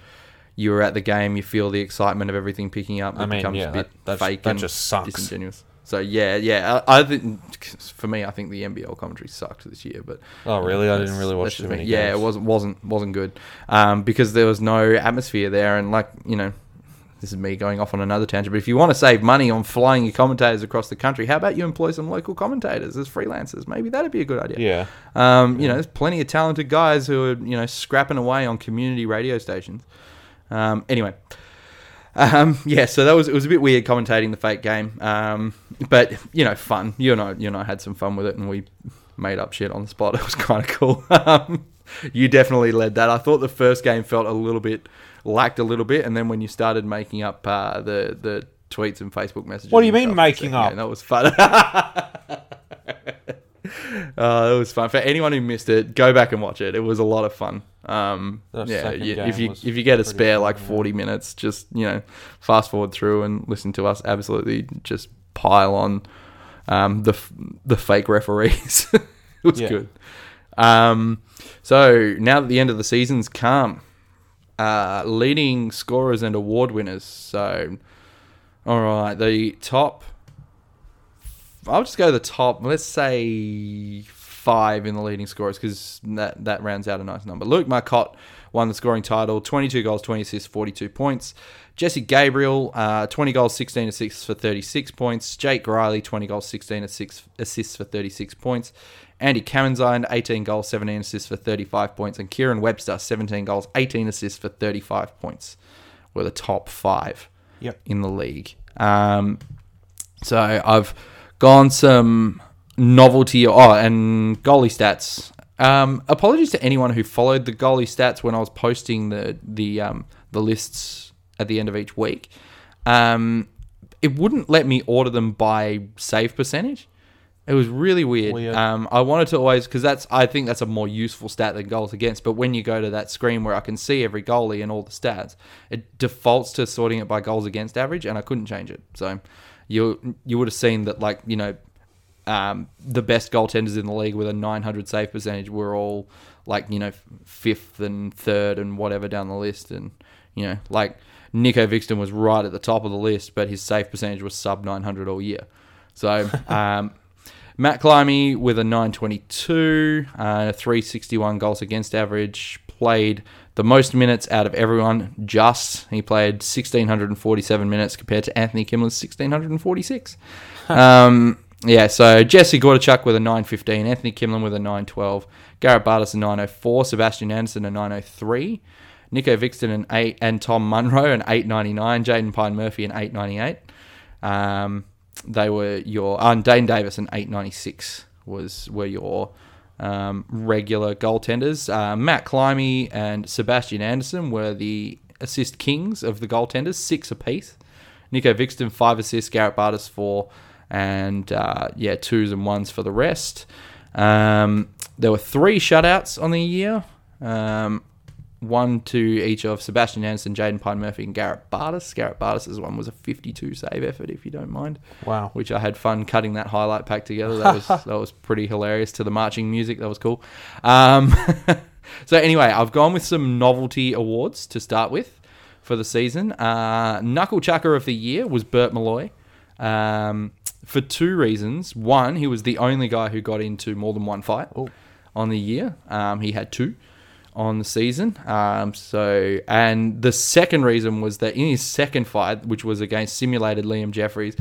[SPEAKER 1] You were at the game. You feel the excitement of everything picking up. It
[SPEAKER 2] I mean,
[SPEAKER 1] becomes
[SPEAKER 2] yeah,
[SPEAKER 1] a bit
[SPEAKER 2] that-
[SPEAKER 1] fake
[SPEAKER 2] that
[SPEAKER 1] and
[SPEAKER 2] just sucks.
[SPEAKER 1] disingenuous. So yeah, yeah. I, I think for me, I think the NBL commentary sucked this year. But
[SPEAKER 2] Oh, really? I didn't really watch too many
[SPEAKER 1] me. Yeah, it wasn't wasn't wasn't good um, because there was no atmosphere there, and like you know, this is me going off on another tangent. But if you want to save money on flying your commentators across the country, how about you employ some local commentators as freelancers? Maybe that'd be a good idea.
[SPEAKER 2] Yeah.
[SPEAKER 1] Um, you know, there's plenty of talented guys who are you know scrapping away on community radio stations. Um, anyway, um, yeah, so that was it was a bit weird commentating the fake game, um, but you know, fun. You and I, you and I had some fun with it, and we made up shit on the spot. It was kind of cool. Um, you definitely led that. I thought the first game felt a little bit lacked a little bit, and then when you started making up uh, the the tweets and Facebook messages,
[SPEAKER 2] What do you
[SPEAKER 1] and
[SPEAKER 2] mean
[SPEAKER 1] stuff,
[SPEAKER 2] making up?
[SPEAKER 1] yeah, that was fun. Uh, it was fun for anyone who missed it. Go back and watch it. It was a lot of fun. Um, yeah, you, if you if you get a spare like forty minutes, just you know, fast forward through and listen to us absolutely just pile on um, the the fake referees. it was
[SPEAKER 2] Yeah.
[SPEAKER 1] good. Um, so now that the end of the season's come, uh, leading scorers and award winners. So, all right, the top. I'll just go to the top. Let's say five in the leading scorers because that that rounds out a nice number. Luke Marcotte won the scoring title, 22 goals, 20 assists, 42 points. Jesse Gabriel, uh, 20 goals, 16 assists for 36 points. Jake Riley, 20 goals, 16 assists, assists for 36 points. Andy Kamenzine, 18 goals, 17 assists for 35 points. And Kieran Webster, 17 goals, 18 assists for 35 points. Were the top five
[SPEAKER 2] Yep.
[SPEAKER 1] in the league. Um, so I've gone some novelty. Oh, and goalie stats. Um, apologies to anyone who followed the goalie stats when I was posting the the um, the lists at the end of each week. Um, it wouldn't let me order them by save percentage. It was really weird.
[SPEAKER 2] Weird.
[SPEAKER 1] Um, I wanted to always because that's I think that's a more useful stat than goals against. But when you go to that screen where I can see every goalie and all the stats, it defaults to sorting it by goals against average, and I couldn't change it. So you you would have seen that like you know um, the best goaltenders in the league with a 900 save percentage were all like you know fifth and third and whatever down the list, and you know like Nico Vixton was right at the top of the list, but his save percentage was sub 900 all year. So um, Matt Climie with a 922, uh, 361 goals against average, played the most minutes out of everyone. Just he played 1647 minutes compared to Anthony Kimlin's 1646. um, yeah, so Jesse Gordichuk with a 915, Anthony Kimlin with a 912, Garrett Bartis a 904, Sebastian Anderson a 903. Nico Vixton an eight and Tom Munro an eight ninety nine, Jaden Pine Murphy an eight ninety eight. Um, they were your uh, and Dane Davis an eight ninety six was were your um, regular goaltenders. Uh, Matt Climie and Sebastian Anderson were the assist kings of the goaltenders, six apiece. Nico Vixton five assists, Garrett Bartis four, and uh, yeah twos and ones for the rest. Um, there were three shutouts on the year. Um, one to each of Sebastian Anderson, Jaden Pine Murphy, and Garrett Bartis. Garrett Bartis' one was a 52 save effort, if you don't mind.
[SPEAKER 2] Wow.
[SPEAKER 1] Which I had fun cutting that highlight pack together. That was that was pretty hilarious to the marching music. That was cool. Um, so anyway, I've gone with some novelty awards to start with for the season. Uh, Knuckle Chucker of the year was Bert Malloy. Um, for two reasons. One, he was the only guy who got into more than one fight on the year. Um, he had two on the season. Um, so, and the second reason was that in his second fight, which was against simulated Liam Jeffries,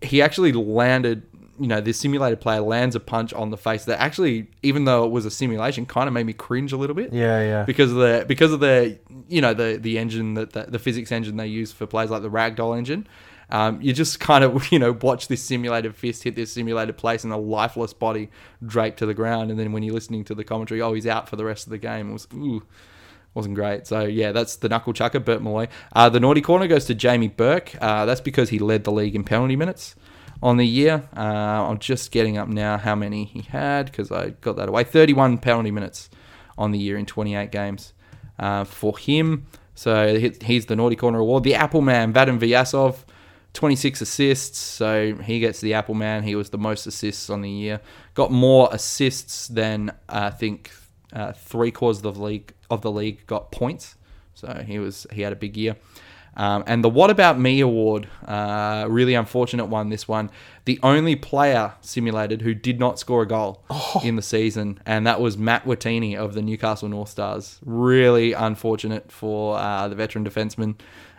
[SPEAKER 1] he actually landed. You know, this simulated player lands a punch on the face that actually, even though it was a simulation, kind of made me cringe a little bit
[SPEAKER 2] Yeah, yeah.
[SPEAKER 1] because of the because of the you know the the engine that the, the physics engine they use for plays like the ragdoll engine. Um, you just kind of you know watch this simulated fist hit this simulated place and a lifeless body draped to the ground, and then when you're listening to the commentary, oh he's out for the rest of the game. It was ooh. Wasn't great. So, yeah, that's the knuckle chucker, Bert Malloy. Uh, the naughty corner goes to Jamie Burke. Uh, that's because he led the league in penalty minutes on the year. Uh, I'm just getting up now how many he had because I got that away. 31 penalty minutes on the year in 28 games uh, for him. So he's the Naughty Corner Award. The Apple Man, Vadim Vyasov, 26 assists. So he gets the Apple Man. He was the most assists on the year. Got more assists than I think uh, three quarters of the league of the league got points. So he was he had a big year. Um, and the What About Me award, uh, really unfortunate one. This one, the only player simulated who did not score a goal in the season, and that was Matt Wattini of the Newcastle North Stars. Really unfortunate for uh, the veteran defenseman.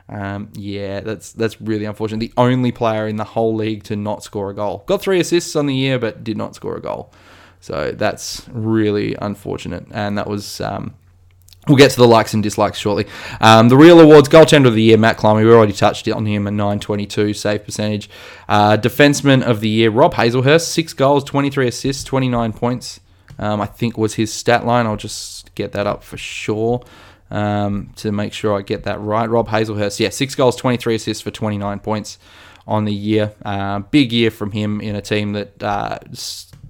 [SPEAKER 1] Um, yeah, that's that's really unfortunate. The only player in the whole league to not score a goal. Got three assists on the year, but did not score a goal. So that's really unfortunate. And that was um, We'll get to the likes and dislikes shortly. Um, the real awards, goaltender of the year, Matt Climie. We already touched on him, a 922 save percentage. Uh, defenseman of the year, Rob Hazelhurst, six goals, 23 assists, 29 points. Um, I think was his stat line. I'll just get that up for sure um, to make sure I get that right. Rob Hazelhurst, yeah, six goals, 23 assists for 29 points on the year. Uh, big year from him in a team that uh,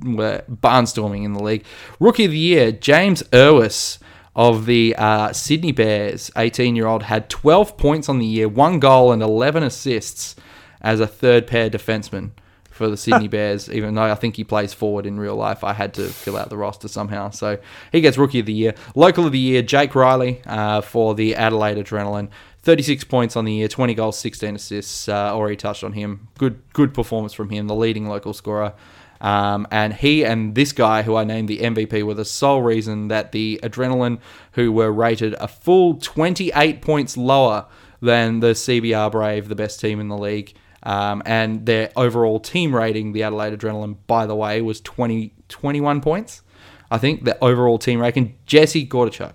[SPEAKER 1] were barnstorming in the league. Rookie of the year, James Irwis of the uh, Sydney Bears, 18 year old, had 12 points on the year, one goal, and 11 assists as a third pair defenseman for the Sydney Bears, even though I think he plays forward in real life. I had to fill out the roster somehow. So he gets Rookie of the Year. Local of the Year, Jake Riley uh, for the Adelaide Adrenaline. 36 points on the year, 20 goals, 16 assists. Uh, already touched on him. Good, good performance from him, the leading local scorer. Um, and he and this guy, who I named the MVP, were the sole reason that the Adrenaline, who were rated a full 28 points lower than the CBR Brave, the best team in the league, um, and their overall team rating, the Adelaide Adrenaline, by the way, was 20, 21 points. I think the overall team rating. Jesse Gordichuk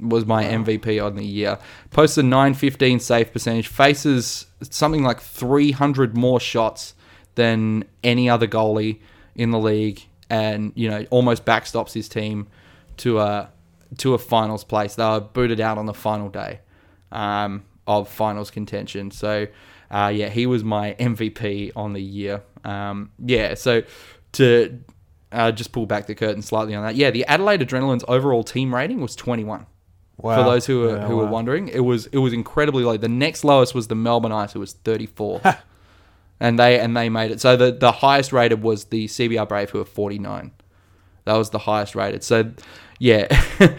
[SPEAKER 1] was my MVP on the year. Posted 915 safe percentage, faces something like 300 more shots than any other goalie in the league, and you know almost backstops his team to a to a finals place. They were booted out on the final day um, of finals contention. So uh, yeah, he was my MVP on the year. Um, yeah, so to uh, just pull back the curtain slightly on that. Yeah, the Adelaide Adrenaline's overall team rating was 21
[SPEAKER 2] Wow.
[SPEAKER 1] for those who are
[SPEAKER 2] Yeah,
[SPEAKER 1] who were
[SPEAKER 2] wow.
[SPEAKER 1] wondering. It was it was incredibly low. The next lowest was the Melbourne Ice, who was 34, and they and they made it. So the the highest rated was the CBR Brave, who were 49. That was the highest rated. So yeah,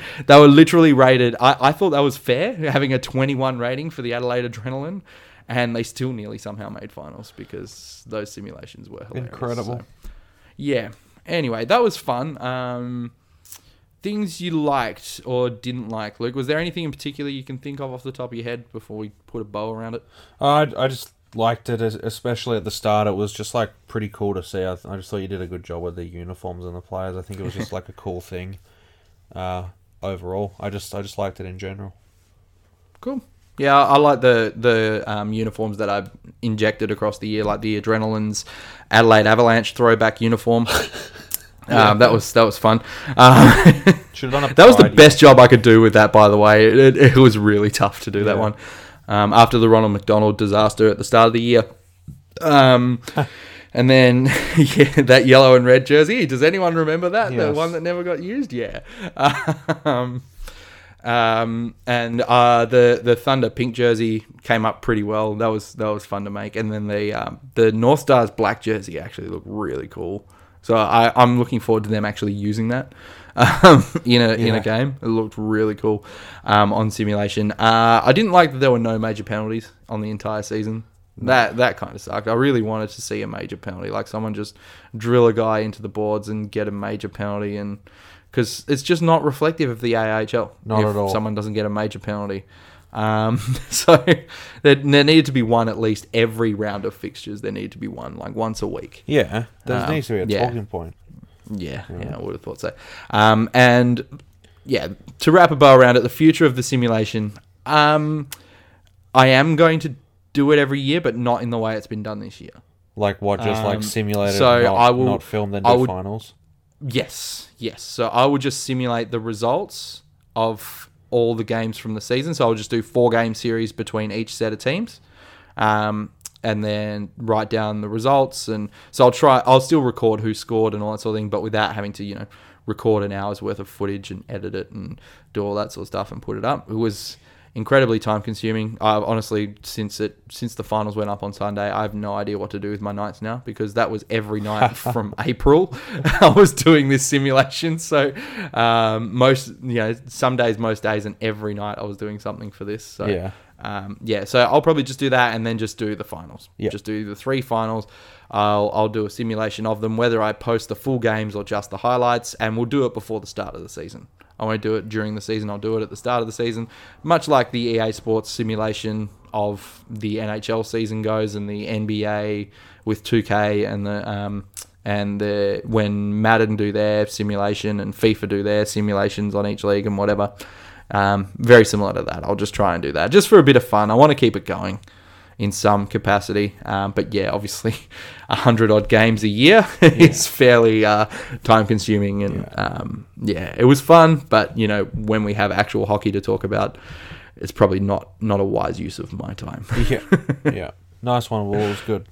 [SPEAKER 1] they were literally rated. I, I thought that was fair, having a 21 rating for the Adelaide Adrenaline, and they still nearly somehow made finals because those simulations were hilarious.
[SPEAKER 2] Incredible.
[SPEAKER 1] So, yeah. Anyway, that was fun. Um, things you liked or didn't like, Luke. Was there anything in particular you can think of off the top of your head before we put a bow around it?
[SPEAKER 2] I, I just liked it, especially at the start. It was just like pretty cool to see. I, I just thought you did a good job with the uniforms and the players. I think it was just like a cool thing. Uh, overall, I just I just liked it in general.
[SPEAKER 1] Cool. Yeah, I I like the the um, uniforms that I've injected across the year, like the Adrenaline's Adelaide Avalanche throwback uniform. Um, that was that was fun. Um,
[SPEAKER 2] done a
[SPEAKER 1] that was the
[SPEAKER 2] pride
[SPEAKER 1] best job I could do with that, by the way. It, it, it was really tough to do that one. Um, after the Ronald McDonald disaster at the start of the year. Um, and then, yeah, that yellow and red jersey. Does anyone remember that? The one that never got used? Yeah. Um, um, and uh, the the Thunder pink jersey came up pretty well. That was that was fun to make. And then the um, the North Stars black jersey actually looked really cool. So I, I'm looking forward to them actually using that um, in a in a game. It looked really cool um, on simulation. Uh, I didn't like that there were no major penalties on the entire season. That that kind of sucked. I really wanted to see a major penalty, like someone just drill a guy into the boards and get a major penalty, and because it's just not reflective of the AIHL.
[SPEAKER 2] Not
[SPEAKER 1] if
[SPEAKER 2] at all.
[SPEAKER 1] Someone doesn't get a major penalty. Um, so there, there needed to be one at least every round of fixtures. There needed to be one, like once a week.
[SPEAKER 2] Yeah, there
[SPEAKER 1] Um,
[SPEAKER 2] needs to be a
[SPEAKER 1] yeah.
[SPEAKER 2] talking point.
[SPEAKER 1] Yeah, yeah, I would have thought so. Um, and yeah, to wrap a bow around it, the future of the simulation. Um, I am going to do it every year, but not in the way it's been done this year.
[SPEAKER 2] Like what? Just
[SPEAKER 1] Um,
[SPEAKER 2] like simulated,
[SPEAKER 1] so
[SPEAKER 2] not,
[SPEAKER 1] I will-
[SPEAKER 2] not film, then do
[SPEAKER 1] would-
[SPEAKER 2] finals.
[SPEAKER 1] Yes, yes. So I would just simulate the results of all the games from the season. So I'll just do four game series between each set of teams, um, and then write down the results. And so I'll try. I'll still record who scored and all that sort of thing, but without having to, you know, record an hour's worth of footage and edit it and do all that sort of stuff and put it up. It was incredibly time consuming. I honestly, since it since the finals went up on Sunday, I have no idea what to do with my nights now because that was every night from April. I was doing this simulation, so um, most you know some days, most days, and every night I was doing something for this. So
[SPEAKER 2] Yeah.
[SPEAKER 1] Um, yeah, so I'll probably just do that and then just do the finals.
[SPEAKER 2] Yep.
[SPEAKER 1] Just do the three finals. I'll I'll do a simulation of them, whether I post the full games or just the highlights, and we'll do it before the start of the season. I won't do it during the season. I'll do it at the start of the season, much like the EA Sports simulation of the NHL season goes and the NBA with 2K and the um, and the when Madden do their simulation and FIFA do their simulations on each league and whatever. Um, very similar to that. I'll just try and do that just for a bit of fun. I want to keep it going in some capacity. Um, but yeah, obviously, a hundred odd games a year is fairly uh, time consuming, and yeah. Um, yeah, it was fun. But you know, when we have actual hockey to talk about, it's probably not not a wise use of my time.
[SPEAKER 2] yeah, yeah, nice one. It good.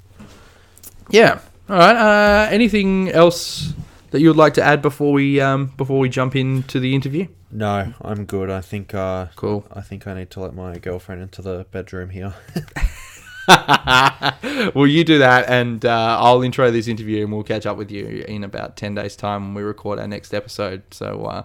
[SPEAKER 1] Yeah. All right. Uh, anything else that you would like to add before we um, before we jump into the interview?
[SPEAKER 2] No, I'm good. I think. Uh,
[SPEAKER 1] cool.
[SPEAKER 2] I think I need to let my girlfriend into the bedroom here.
[SPEAKER 1] well, you do that, and uh, I'll intro this interview, and we'll catch up with you in about ten days' time when we record our next episode. So, uh,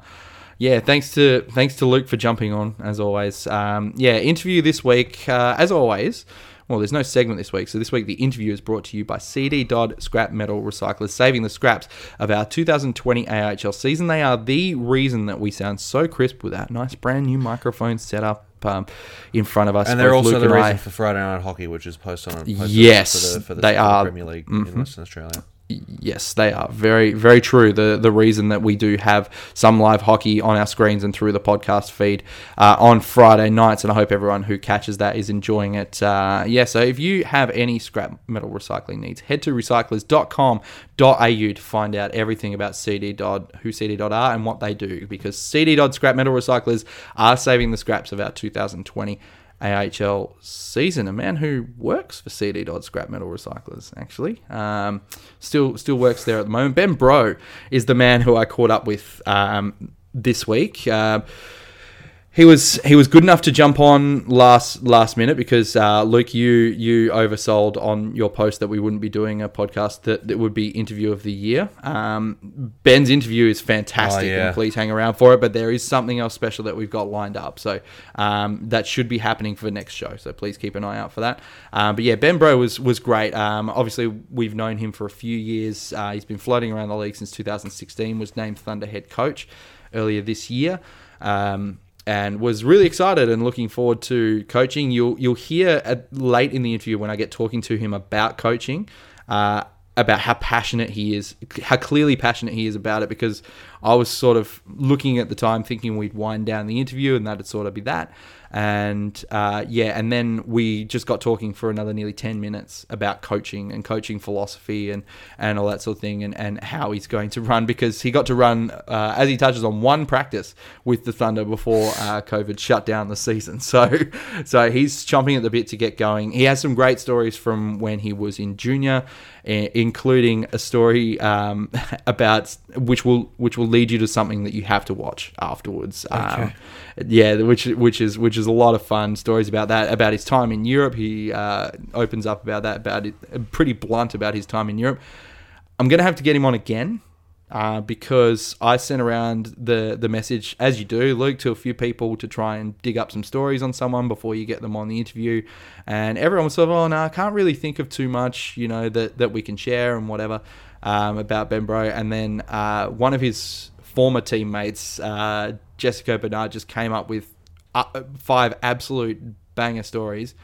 [SPEAKER 1] yeah, thanks to thanks to Luke for jumping on as always. Um, yeah, interview this week, uh, as always. Well, there's no segment this week, so this week the interview is brought to you by CD Dodd Scrap Metal Recyclers, saving the scraps of our 2020 AIHL season. They are the reason that we sound so crisp with that nice brand new microphone setup um, in front of us.
[SPEAKER 2] And they're also Luke the reason I. for Friday Night Hockey, which is posted on posted
[SPEAKER 1] yes,
[SPEAKER 2] for the, for the
[SPEAKER 1] they are
[SPEAKER 2] Premier League mm-hmm. in Western Australia.
[SPEAKER 1] Yes, they are very, very true. The the reason that we do have some live hockey on our screens and through the podcast feed uh, on Friday nights, and I hope everyone who catches that is enjoying it. Uh, yeah, so if you have any scrap metal recycling needs, head to recyclers.com.au to find out everything about CD who CD Dodd are, and what they do. Because CD Dodd Scrap Metal Recyclers are saving the scraps of our 2020 AIHL season. A man who works for CD Dodd Scrap Metal Recyclers, actually, um, still still works there at the moment. Ben Breault is the man who I caught up with um, this week. Uh, he was he was good enough to jump on last last minute because uh, Luke, you you oversold on your post that we wouldn't be doing a podcast that, that would be interview of the year. Um, Ben's interview is fantastic, oh, yeah. and please hang around for it. But there is something else special that we've got lined up, so um, that should be happening for the next show. So please keep an eye out for that. Um, but yeah, Ben Breault was was great. Um, obviously, we've known him for a few years. Uh, he's been floating around the league since 2016. Was named Thunder head coach earlier this year. Um, and was really excited and looking forward to coaching. You'll you'll hear at, late in the interview when I get talking to him about coaching, uh, about how passionate he is, how clearly passionate he is about it. Because I was sort of looking at the time, thinking we'd wind down the interview and that'd sort of be that and uh, yeah, and then we just got talking for another nearly ten minutes about coaching and coaching philosophy and and all that sort of thing, and, and how he's going to run because he got to run uh, as he touches on one practice with the Thunder before uh, COVID shut down the season. So so he's chomping at the bit to get going. He has some great stories from when he was in junior, including a story um, about which will which will lead you to something that you have to watch afterwards. Okay. Um, yeah, which which is which is a lot of fun stories about that about his time in Europe. He uh, opens up about that about it, pretty blunt about his time in Europe. I'm gonna have to get him on again uh, because I sent around the the message as you do, Luke, to a few people to try and dig up some stories on someone before you get them on the interview, and everyone was sort of, oh no, I can't really think of too much, you know, that that we can share and whatever um, about Ben Breault, and then uh, one of his former teammates, uh, Jessica Bernard, just came up with uh, five absolute banger stories.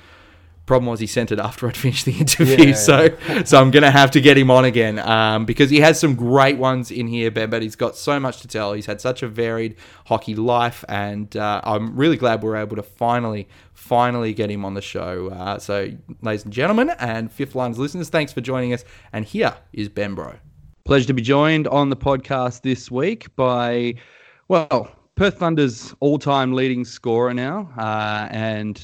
[SPEAKER 1] Problem was he sent it after I'd finished the interview, yeah, so yeah. so I'm gonna have to get him on again um, because he has some great ones in here, Ben. But he's got so much to tell. He's had such a varied hockey life, and uh, I'm really glad we're able to finally finally get him on the show. Uh, so, ladies and gentlemen, and Fifth Lines listeners, thanks for joining us. And here is Ben Breault. Pleasure to be joined on the podcast this week by, well, Perth Thunder's all-time leading scorer now, uh, and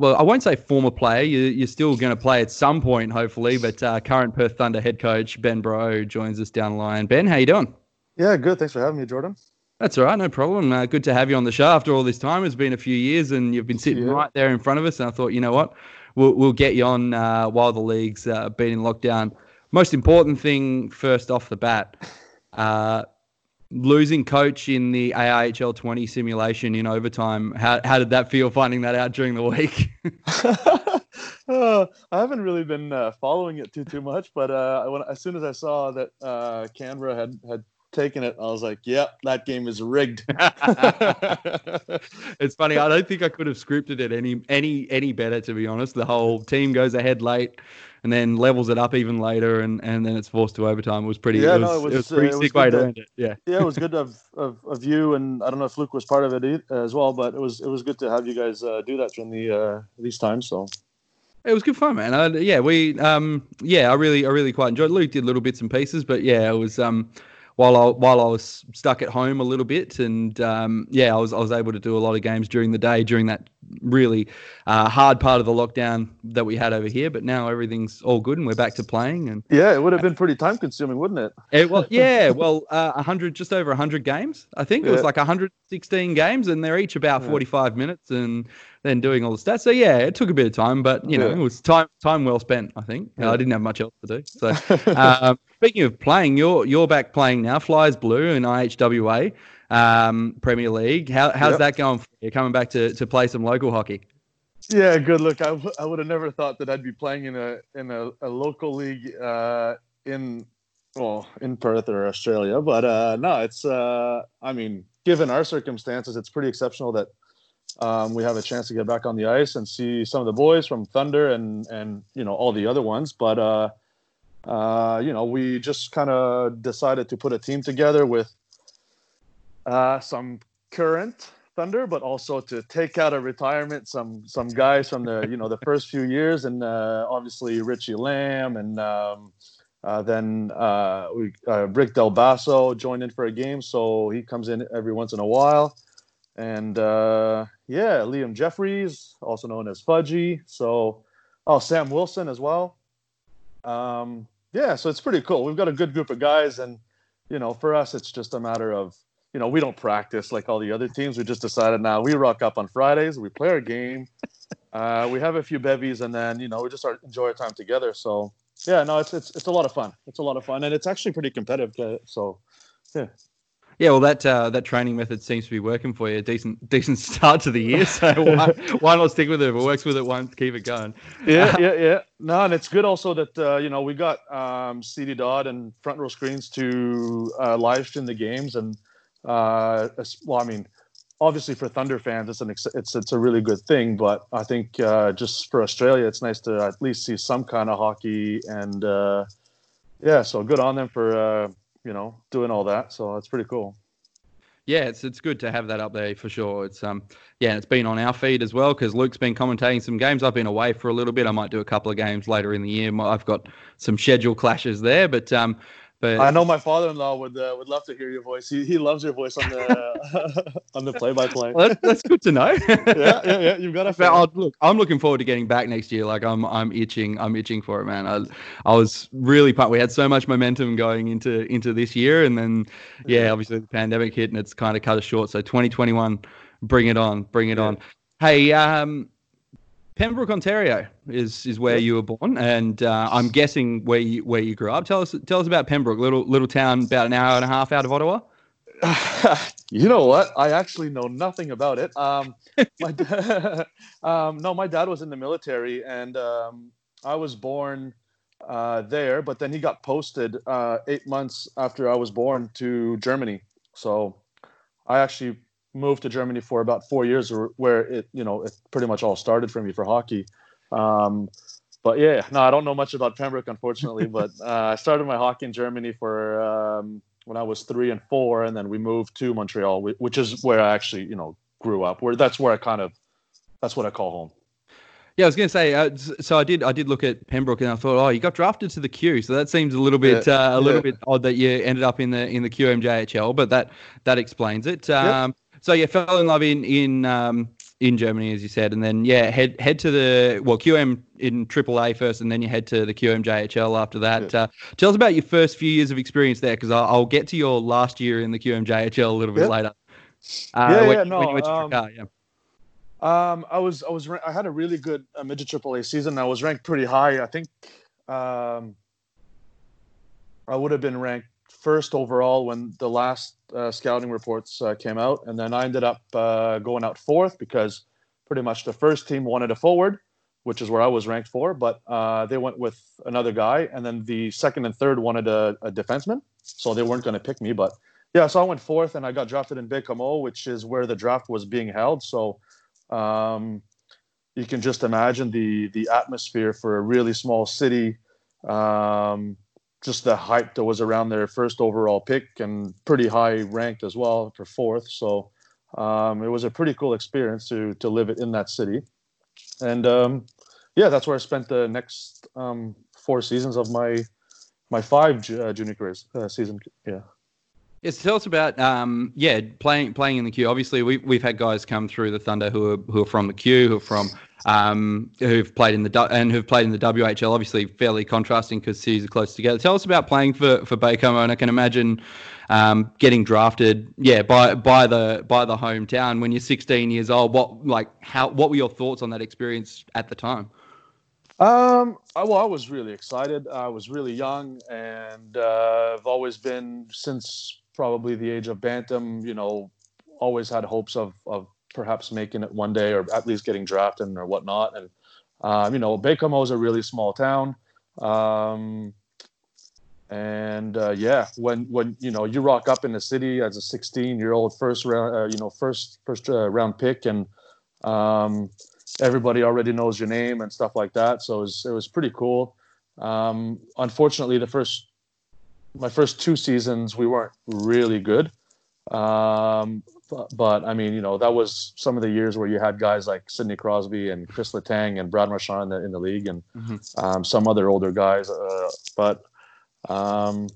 [SPEAKER 1] well, I won't say former player. You, are still going to play at some point, hopefully. But uh, current Perth Thunder head coach Ben Breault joins us down the line. Ben, how you doing?
[SPEAKER 5] Yeah, good. Thanks for having me, Jordan.
[SPEAKER 1] That's all right, no problem. Uh, good to have you on the show after all this time. It's been a few years, and you've been sitting yeah. right there in front of us. And I thought, you know what, we'll, we'll get you on uh, while the league's uh, been in lockdown most important thing first off the bat, uh, losing coach in the AIHL 20 simulation in overtime. How how did that feel finding that out during the week?
[SPEAKER 5] uh, I haven't really been uh, following it too too much, but uh, when, as soon as I saw that uh, Canberra had had taken it, I was like, "Yep, that game is rigged."
[SPEAKER 1] it's funny. I don't think I could have scripted it any any any better. To be honest, the whole team goes ahead late and then levels it up even later, and, and then it's forced to overtime. It was pretty.
[SPEAKER 5] Yeah,
[SPEAKER 1] it, was,
[SPEAKER 5] no, it was,
[SPEAKER 1] it was pretty
[SPEAKER 5] uh,
[SPEAKER 1] sick way
[SPEAKER 5] good
[SPEAKER 1] to
[SPEAKER 5] to-
[SPEAKER 1] end it. Yeah.
[SPEAKER 5] yeah, it was good of, of of you, and I don't know if Luke was part of it as well, but it was it was good to have you guys uh, do that during the uh, these times. So
[SPEAKER 1] It was good fun, man. I, yeah, we, um, yeah, I really, I really quite enjoyed. Luke did little bits and pieces, but yeah, it was, um, while I while I was stuck at home a little bit, and um, yeah, I was I was able to do a lot of games during the day during that really uh, hard part of the lockdown that we had over here. But now everything's all good, and we're back to playing. And
[SPEAKER 5] yeah, it would have been pretty time consuming, wouldn't it?
[SPEAKER 1] it, well, yeah, well, uh, hundred, just over hundred games. I think it was
[SPEAKER 5] Yeah.
[SPEAKER 1] like 116 games, and they're each about
[SPEAKER 5] Yeah.
[SPEAKER 1] 45 minutes, and then doing all the stats. So yeah, it took a bit of time, but you know,
[SPEAKER 5] Yeah.
[SPEAKER 1] it was time time well spent. I think
[SPEAKER 5] Yeah.
[SPEAKER 1] I didn't have much else to do. So um, speaking of playing, you're you're back playing now. Flyers Blue and IHWA um, Premier League. How, how's
[SPEAKER 5] Yep.
[SPEAKER 1] that going? For you? Coming back to, to play some local hockey.
[SPEAKER 5] Yeah, good. Look, I, w- I would have never thought that I'd be playing in a in a, a local league uh, in well in Perth or Australia, but uh, no, it's uh, I mean, given our circumstances, it's pretty exceptional that um, we have a chance to get back on the ice and see some of the boys from Thunder and and you know all the other ones. But uh, uh, you know, we just kind of decided to put a team together with uh, some current Thunder, but also to take out of retirement some some guys from the you know the first few years, and uh, obviously Richie Lamb, and um, uh, then uh, we uh, Rick Del Basso joined in for a game, so he comes in every once in a while, and uh, yeah, Liam Jeffries, also known as Fudgy, so oh Sam Wilson as well. Um, yeah, so it's pretty cool. We've got a good group of guys, and you know, for us, it's just a matter of you know, we don't practice like all the other teams. We just decided now we rock up on Fridays, we play our game, uh, we have a few bevies, and then you know we just start enjoy our time together. So yeah, no, it's it's it's a lot of fun. It's a lot of fun, and it's actually pretty competitive. uh, So
[SPEAKER 1] Yeah, well, that uh, that training method seems to be working for you. Decent decent start to the year. So why, why not stick with it? If it works with it once, keep it going.
[SPEAKER 5] yeah, yeah, yeah. No, and it's good also that uh, you know we got um, CD Dodd and front row screens to uh, live stream the games, and uh, well, I mean, obviously for Thunder fans, it's an ex- it's it's a really good thing, but I think uh, just for Australia, it's nice to at least see some kind of hockey, and uh, yeah, so good on them for uh, you know doing all that. So that's pretty cool.
[SPEAKER 1] Yeah, it's it's good to have that up there for sure. It's um yeah, it's been on our feed as well because Luke's been commentating some games. I've been away for a little bit. I might do a couple of games later in the year. I've got some schedule clashes there, but um, but
[SPEAKER 5] I know my father-in-law would uh, would love to hear your voice. He, he loves your voice on the on the play-by-play.
[SPEAKER 1] Well, that's, that's good to know.
[SPEAKER 5] yeah, yeah, yeah. You've got a
[SPEAKER 1] But I'll, look, I'm looking forward to getting back next year. Like I'm, I'm itching, I'm itching for it, man. I, I was really pumped. We had so much momentum going into into this year, and then, yeah, obviously the pandemic hit, and it's kind of cut us short. So 2021, bring it on, bring it
[SPEAKER 5] Yeah.
[SPEAKER 1] on. Hey, um, Pembroke, Ontario is is where you were born, and uh, I'm guessing where you where you grew up. Tell us tell us about Pembroke, little little town about an hour and a half out of Ottawa.
[SPEAKER 5] you know what? I actually know nothing about it. Um, my da- um, no, my dad was in the military, and um, I was born uh, there. But then he got posted uh, eight months after I was born to Germany. So I actually moved to Germany for about four years, where- it, you know, it pretty much all started for me for hockey. Um, but yeah, no, I don't know much about Pembroke, unfortunately. but uh, I started my hockey in Germany for um, when I was three and four, and then we moved to Montreal, which is where I actually, you know, grew up. Where that's where I kind of, that's what I call home.
[SPEAKER 1] Yeah, I was going to say. Uh, so I did. I did look at Pembroke, and I thought, oh, you got drafted to the Q. So that seems a little bit,
[SPEAKER 5] Yeah,
[SPEAKER 1] uh, a little
[SPEAKER 5] yeah.
[SPEAKER 1] bit odd that you ended up in the in the QMJHL. But that that explains it. Um, So you fell in love in in um, in Germany, as you said, and then yeah, head head to the well QM in AAA first, and then you head to the QMJHL after that. Uh, tell us about your first few years of experience there, because I'll, I'll get to your last year in the QMJHL a little bit
[SPEAKER 5] Yep.
[SPEAKER 1] later. Uh,
[SPEAKER 5] Yeah,
[SPEAKER 1] when,
[SPEAKER 5] yeah,
[SPEAKER 1] when
[SPEAKER 5] no,
[SPEAKER 1] you
[SPEAKER 5] um,
[SPEAKER 1] yeah.
[SPEAKER 5] Um, I was, I was, I had a really good uh, midget AAA season. I was ranked pretty high. I think um, I would have been ranked first overall when the last uh, scouting reports uh, came out, and then I ended up uh, going out fourth because pretty much the first team wanted a forward, which is where I was ranked for, but uh, they went with another guy, and then the second and third wanted a, a defenseman, so they weren't going to pick me. But yeah, so I went fourth, and I got drafted in Baie-Comeau, which is where the draft was being held. So um, you can just imagine the the atmosphere for a really small city. Um, just the hype that was around their first overall pick and pretty high ranked as well for fourth. So um, it was a pretty cool experience to to live it in that city, and um, yeah, that's where I spent the next um, four seasons of my my five uh, junior career uh, season. Yeah.
[SPEAKER 1] Yes, tell us about um, yeah playing playing in the Q. Obviously, we we've had guys come through the Thunder who are who are from the Q, who are from um, who've played in the and who've played in the WHL. Obviously, fairly contrasting because cities are close together. Tell us about playing for for Baie-Comeau, and I can imagine um, getting drafted, yeah, by by the by the hometown when you're 16 years old. What like how what were your thoughts on that experience at the time?
[SPEAKER 5] Um, I, well, I was really excited. I was really young, and uh, I've always been since probably the age of bantam. You know, always had hopes of of perhaps making it one day, or at least getting drafted or whatnot. And um, you know, Baie-Comeau is a really small town. Um, and uh, yeah, when when you know you rock up in the city as a 16 year old first round, uh, you know first first uh, round pick, and um, everybody already knows your name and stuff like that. So it was, it was pretty cool. Um, unfortunately, the first my first two seasons we weren't really good. Um, but, but, I mean, you know, that was some of the years where you had guys like Sidney Crosby and Chris Letang and Brad Marchand in the, in the league and um, some other older guys. Uh, but um,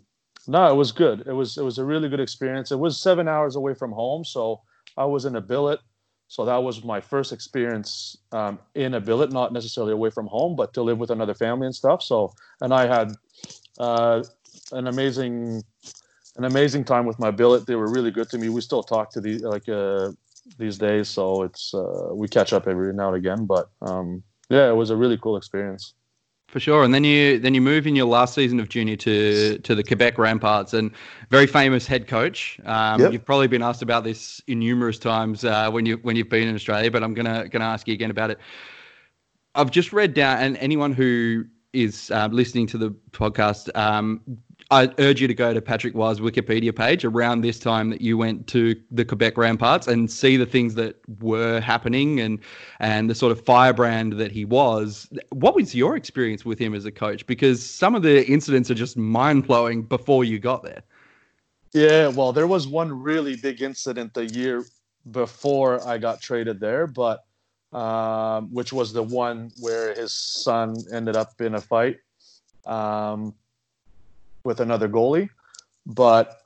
[SPEAKER 5] no, it was good. It was it was a really good experience. It was seven hours away from home, so I was in a billet. So that was my first experience um, in a billet, not necessarily away from home, but to live with another family and stuff. So, and I had uh, an amazing, an amazing time with my billet. They were really good to me. We still talk to the like uh, these days, so it's uh, we catch up every now and again. But um, yeah, it was a really cool experience.
[SPEAKER 1] For sure, and then you then you move in your last season of junior to to the Quebec Remparts, and very famous head coach. Um,
[SPEAKER 5] Yep.
[SPEAKER 1] You've probably been asked about this in numerous times uh, when you when you've been in Australia, but I'm gonna gonna ask you again about it. I've just read down, and anyone who is uh, listening to the podcast, um, I urge you to go to Patrick Roy's Wikipedia page around this time that you went to the Quebec Remparts and see the things that were happening and and the sort of firebrand that he was. What was your experience with him as a coach? Because some of the incidents are just mind blowing before you got there.
[SPEAKER 5] Yeah, well, there was one really big incident the year before I got traded there, but um, which was the one where his son ended up in a fight um, with another goalie. But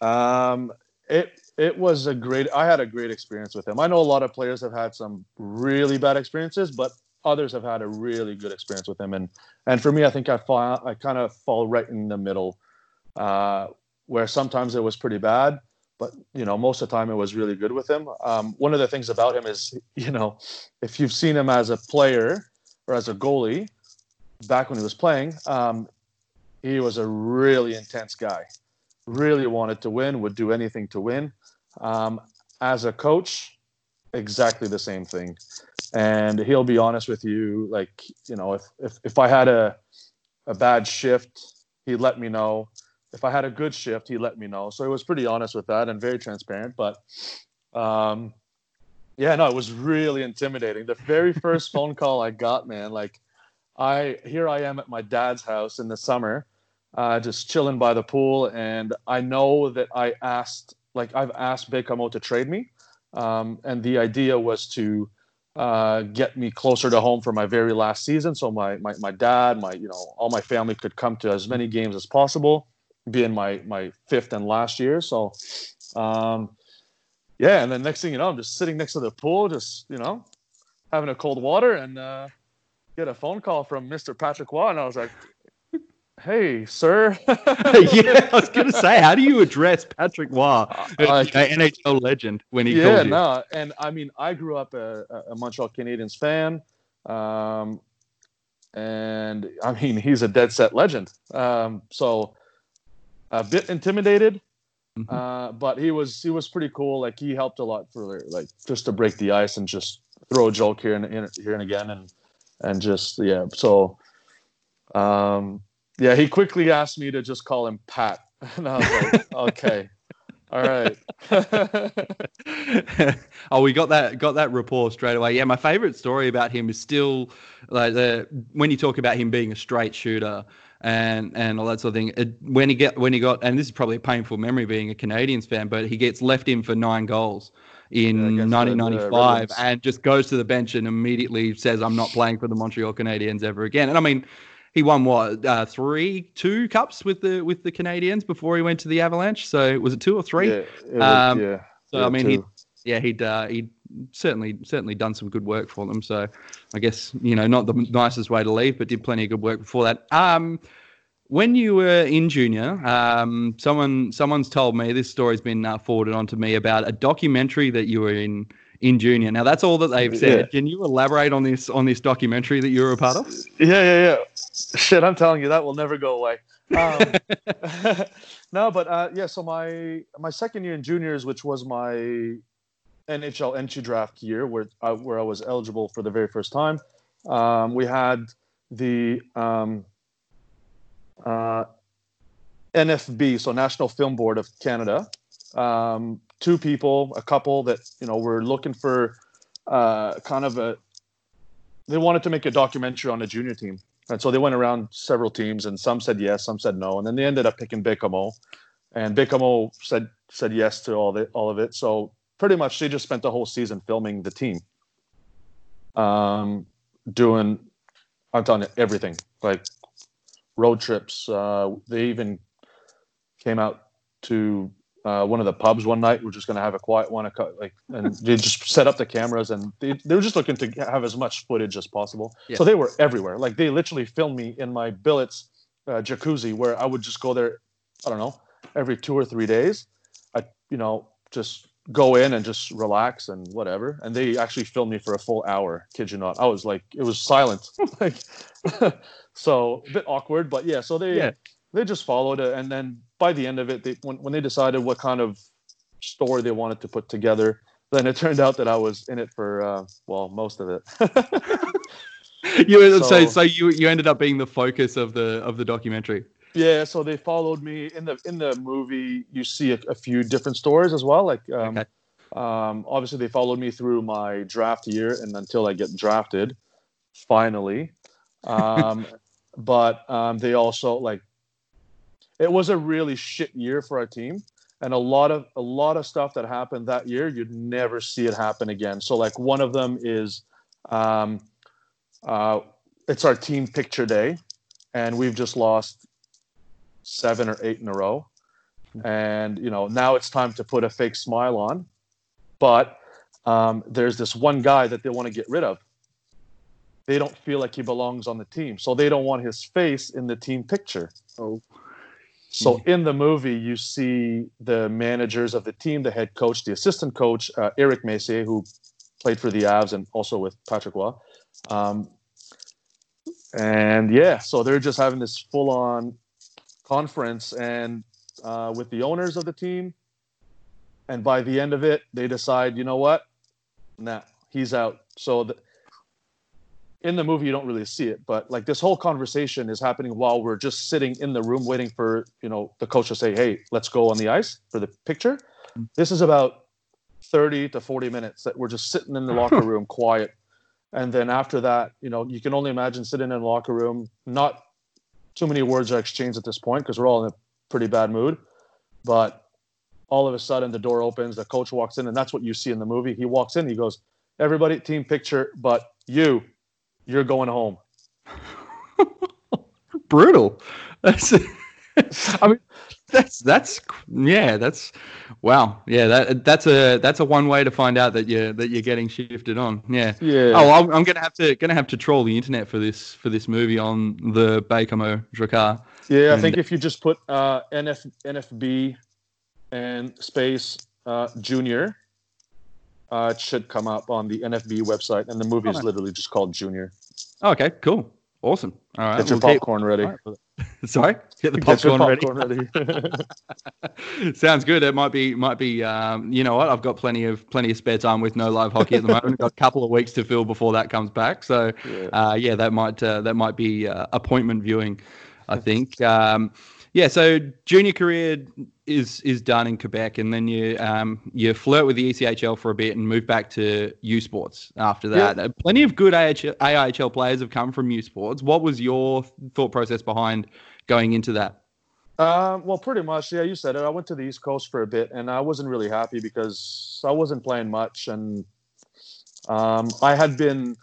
[SPEAKER 5] um, it it was a great. I had a great experience with him. I know a lot of players have had some really bad experiences, but others have had a really good experience with him. And and for me, I think I fall I kind of fall right in the middle. Uh, where sometimes it was pretty bad, but you know most of the time it was really good with him. Um, one of the things about him is you know if you've seen him as a player or as a goalie back when he was playing, um, he was a really intense guy. Really wanted to win, would do anything to win. Um, as a coach, exactly the same thing. And he'll be honest with you, like you know, if if if I had a a bad shift, he'd let me know if I had a good shift, he let me know. So he was pretty honest with that and very transparent. But um, yeah, no, it was really intimidating. The very first phone call I got, man, like I here I am at my dad's house in the summer, uh, just chilling by the pool, and I know that I asked, like I've asked Baie-Comeau to trade me, um, and the idea was to uh, get me closer to home for my very last season, so my, my my dad, my you know all my family could come to as many games as possible being my my fifth and last year. So, um, yeah, and then next thing you know, I'm just sitting next to the pool, just you know, having a cold water, and uh, get a phone call from Mr. Patrick Roy, and I was like, "Hey, sir."
[SPEAKER 1] yeah, I was gonna say, how do you address Patrick Roy, a
[SPEAKER 5] Uh,
[SPEAKER 1] NHL legend, when he
[SPEAKER 5] yeah, no, and I mean, I grew up a, a Montreal Canadiens fan, um, and I mean, he's a dead set legend. Um, so a bit intimidated.
[SPEAKER 1] Mhm.
[SPEAKER 5] Uh, but he was he was pretty cool. Like he helped a lot for like just to break the ice and just throw a joke here and here and again and and just yeah. So um, yeah, he quickly asked me to just call him Pat, and I was like, okay, all right.
[SPEAKER 1] oh, we got that got that rapport straight away. Yeah, my favorite story about him is still like the when you talk about him being a straight shooter and and all that sort of thing. It, when he get when he got and this is probably a painful memory being a Canadiens fan, but he gets left in for nine goals in
[SPEAKER 5] Yeah, against the- the
[SPEAKER 1] 1995 and just goes to the bench and immediately says, "I'm not playing for the Montreal Canadiens ever again." And I mean. He won what uh, three, two cups with the with the Canadiens before he went to the Avalanche. So was it two or three?
[SPEAKER 5] Yeah, was-
[SPEAKER 1] Um,
[SPEAKER 5] yeah.
[SPEAKER 1] So
[SPEAKER 5] yeah,
[SPEAKER 1] I mean, he yeah he'd uh, he'd certainly certainly done some good work for them. So I guess you know not the nicest way to leave, but did plenty of good work before that. Um, when you were in junior, um, someone someone's told me this story's been uh, forwarded on to me about a documentary that you were in in junior. Now that's all that they've said.
[SPEAKER 5] Yeah.
[SPEAKER 1] Can you elaborate on this on this documentary that you were a part of?
[SPEAKER 5] Yeah, yeah, yeah. Shit, I'm telling you, that will never go away. Um, no, but uh, yeah. So my my second year in juniors, which was my NHL entry draft year, where I, where I was eligible for the very first time, um, we had the um, uh, NFB, so National Film Board of Canada. Um, two people, a couple that you know were looking for uh, kind of a. They wanted to make a documentary on a junior team, and so they went around several teams, and some said yes, some said no, and then they ended up picking Baie-Comeau, and Baie-Comeau said said yes to all the all of it. So pretty much, they just spent the whole season filming the team, um, doing, I'm telling you, everything like road trips. Uh, they even came out to uh, one of the pubs one night. We're just going to have a quiet one, like, and they just set up the cameras, and they, they were just looking to have as much footage as possible.
[SPEAKER 1] Yeah.
[SPEAKER 5] So they were everywhere. Like they literally filmed me in my billets uh, jacuzzi, where I would just go there. I don't know, every two or three days. I, you know, just go in and just relax and whatever. And they actually filmed me for a full hour. Kid you not. I was like, it was silent. like, so a bit awkward, but yeah. So they
[SPEAKER 1] Yeah.
[SPEAKER 5] they just followed it, and then by the end of it, they when when they decided what kind of story they wanted to put together, then it turned out that I was in it for uh, well most of it.
[SPEAKER 1] You so
[SPEAKER 5] So-
[SPEAKER 1] so you you ended up being the focus of the of the documentary.
[SPEAKER 5] yeah, so they followed me in the in the movie. You see a, a few different stories as well. Like um,
[SPEAKER 1] Okay.
[SPEAKER 5] um, obviously they followed me through my draft year and until I get drafted, finally. Um, but um, they also like it was a really shit year for our team. And a lot of a lot of stuff that happened that year you'd never see it happen again. So like one of them is um, uh, it's our team picture day. And we've just lost seven or eight in a row. And you know now it's time to put a fake smile on. But um, there's this one guy that they want to get rid of. They don't feel like he belongs on the team. So they don't want his face in the team picture.
[SPEAKER 1] Oh.
[SPEAKER 5] So in the movie, you see the managers of the team, the head coach, the assistant coach, uh, Eric Messier, who played for the Avs and also with Patrick Roy. Um, and yeah, so they're just having this full-on conference and uh, with the owners of the team. And by the end of it, they decide, you know what? Nah, he's out. So the, in the movie you don't really see it but like this whole conversation is happening while we're just sitting in the room waiting for you know the coach to say hey let's go on the ice for the picture. Mm. This is about 30 to 40 minutes that we're just sitting in the locker room quiet. And then after that you know you can only imagine sitting in the locker room not too many words are exchanged at this point because we're all in a pretty bad mood but all of a sudden the door opens the coach walks in and that's what you see in the movie. He walks in he goes everybody team picture but you you're going home.
[SPEAKER 1] brutal. That's, I mean, that's that's yeah, that's wow, yeah. That that's a that's a one way to find out that you that you're getting shifted on. Yeah.
[SPEAKER 5] Yeah.
[SPEAKER 1] Oh, I'm, I'm gonna have to gonna have to troll the internet for this for this movie on the Baie-Comeau Drakkar.
[SPEAKER 5] yeah. I
[SPEAKER 1] and-
[SPEAKER 5] think if you just put uh, NF, NFB and space uh, junior, uh, it should come up on the NFB website, and the movie
[SPEAKER 1] Oh,
[SPEAKER 5] is literally just called Junior.
[SPEAKER 1] Okay, cool, awesome. All right,
[SPEAKER 5] Get your
[SPEAKER 1] we'll
[SPEAKER 5] popcorn ready.
[SPEAKER 1] all right. Sorry, get the
[SPEAKER 5] Get
[SPEAKER 1] popcorn, ready.
[SPEAKER 5] ready.
[SPEAKER 1] Sounds good. It might be, might be. Um, you know what? I've got plenty of plenty of spare time with no live hockey at the moment. got a couple of weeks to fill before that comes back. So,
[SPEAKER 5] Yeah.
[SPEAKER 1] uh, yeah, that might uh, that might be uh, appointment viewing. I think. Um, yeah. So junior career is is done in Quebec, and then you um, you flirt with the ECHL for a bit and move back to U Sports after that. Uh, Plenty of good AHL, AIHL players have come from U Sports. What was your thought process behind going into that?
[SPEAKER 5] Um, well, pretty much, yeah. You said it. I went to the East Coast for a bit, and I wasn't really happy because I wasn't playing much, and um, I had been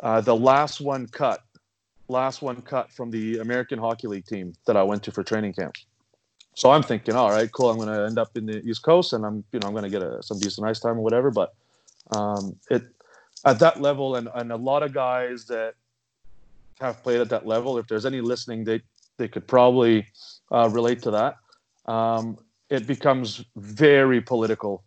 [SPEAKER 5] uh, the last one cut, last one cut from the American Hockey League team that I went to for training camp. So I'm thinking, all right, cool. I'm going to end up in the East Coast, and I'm, you know, I'm going to get a, some decent ice time or whatever. But um, it at that level, and and a lot of guys that have played at that level, if there's any listening, they they could probably uh, relate to that. Um, it becomes very political,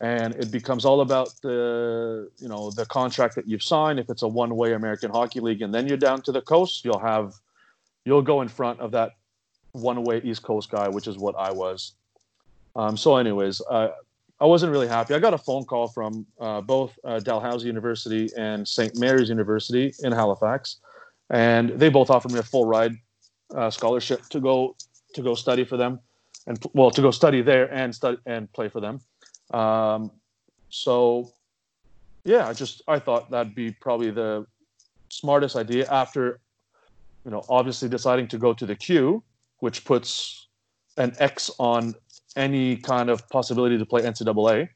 [SPEAKER 5] and it becomes all about the you know the contract that you've signed. If it's a one-way American Hockey League, and then you're down to the coast, you'll have you'll go in front of that one-way East Coast guy, which is what I was. Um, so, anyways, uh, I wasn't really happy. I got a phone call from uh, both uh, Dalhousie University and St. Mary's University in Halifax, and they both offered me a full ride uh, scholarship to go to go study for them, and well, to go study there and study and play for them. Um, so, yeah, I just I thought that'd be probably the smartest idea after, you know, obviously deciding to go to the Q, which puts an X on any kind of possibility to play NCAA.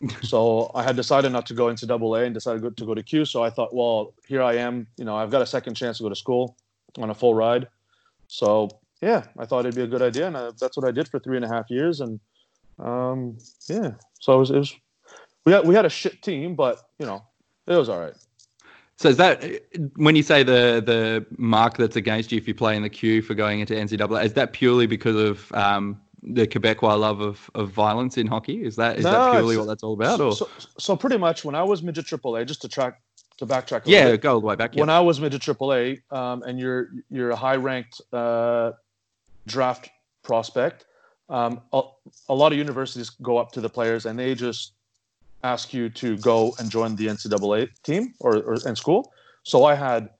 [SPEAKER 5] so I had decided not to go NCAA and decided to go to Q. So I thought, well, here I am. You know, I've got a second chance to go to school on a full ride. So yeah, I thought it'd be a good idea, and uh, that's what I did for three and a half years. And um, yeah, so it was, it was we had we had a shit team, but you know, it was all right.
[SPEAKER 1] So is that when you say the the mark that's against you if you play in the Q for going into NCAA? Is that purely because of um, the Quebecois love of, of violence in hockey? Is that is
[SPEAKER 5] No,
[SPEAKER 1] that purely what that's all about? Or
[SPEAKER 5] So, so pretty much when I was midget AAA, just to track to backtrack.
[SPEAKER 1] Yeah,
[SPEAKER 5] bit,
[SPEAKER 1] go all the way back. Yeah.
[SPEAKER 5] when I was midget AAA, um, and you're you're a high ranked uh, draft prospect, um, a, a lot of universities go up to the players and they just ask you to go and join the NCAA team or, or and school. So I had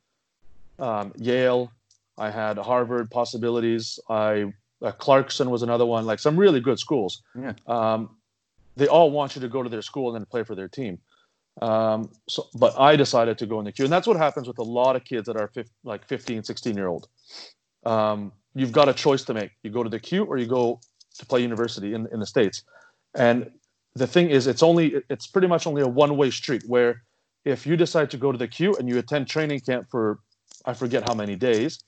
[SPEAKER 5] um, Yale, I had Harvard possibilities. I uh, Clarkson was another one, like some really good schools.
[SPEAKER 1] Yeah.
[SPEAKER 5] Um, they all want you to go to their school and then play for their team. Um, so, but I decided to go in the Q, and that's what happens with a lot of kids that are like 15, 16 year old. Um, you've got a choice to make. You go to the Q or you go to play university in, in the States. And the thing is, it's only, it's pretty much only a one way street where if you decide to go to the Q and you attend training camp for, I forget how many days,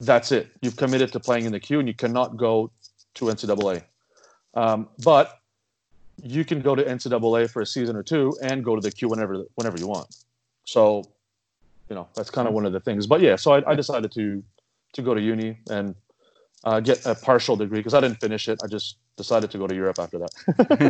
[SPEAKER 5] that's it. You've committed to playing in the Q and you cannot go to NCAA. Um, but you can go to NCAA for a season or two and go to the Q whenever whenever you want. So, you know, that's kind of one of the things. But yeah, so I, I decided to to go to uni and uh, get a partial degree because I didn't finish it. I just decided to go to Europe after that.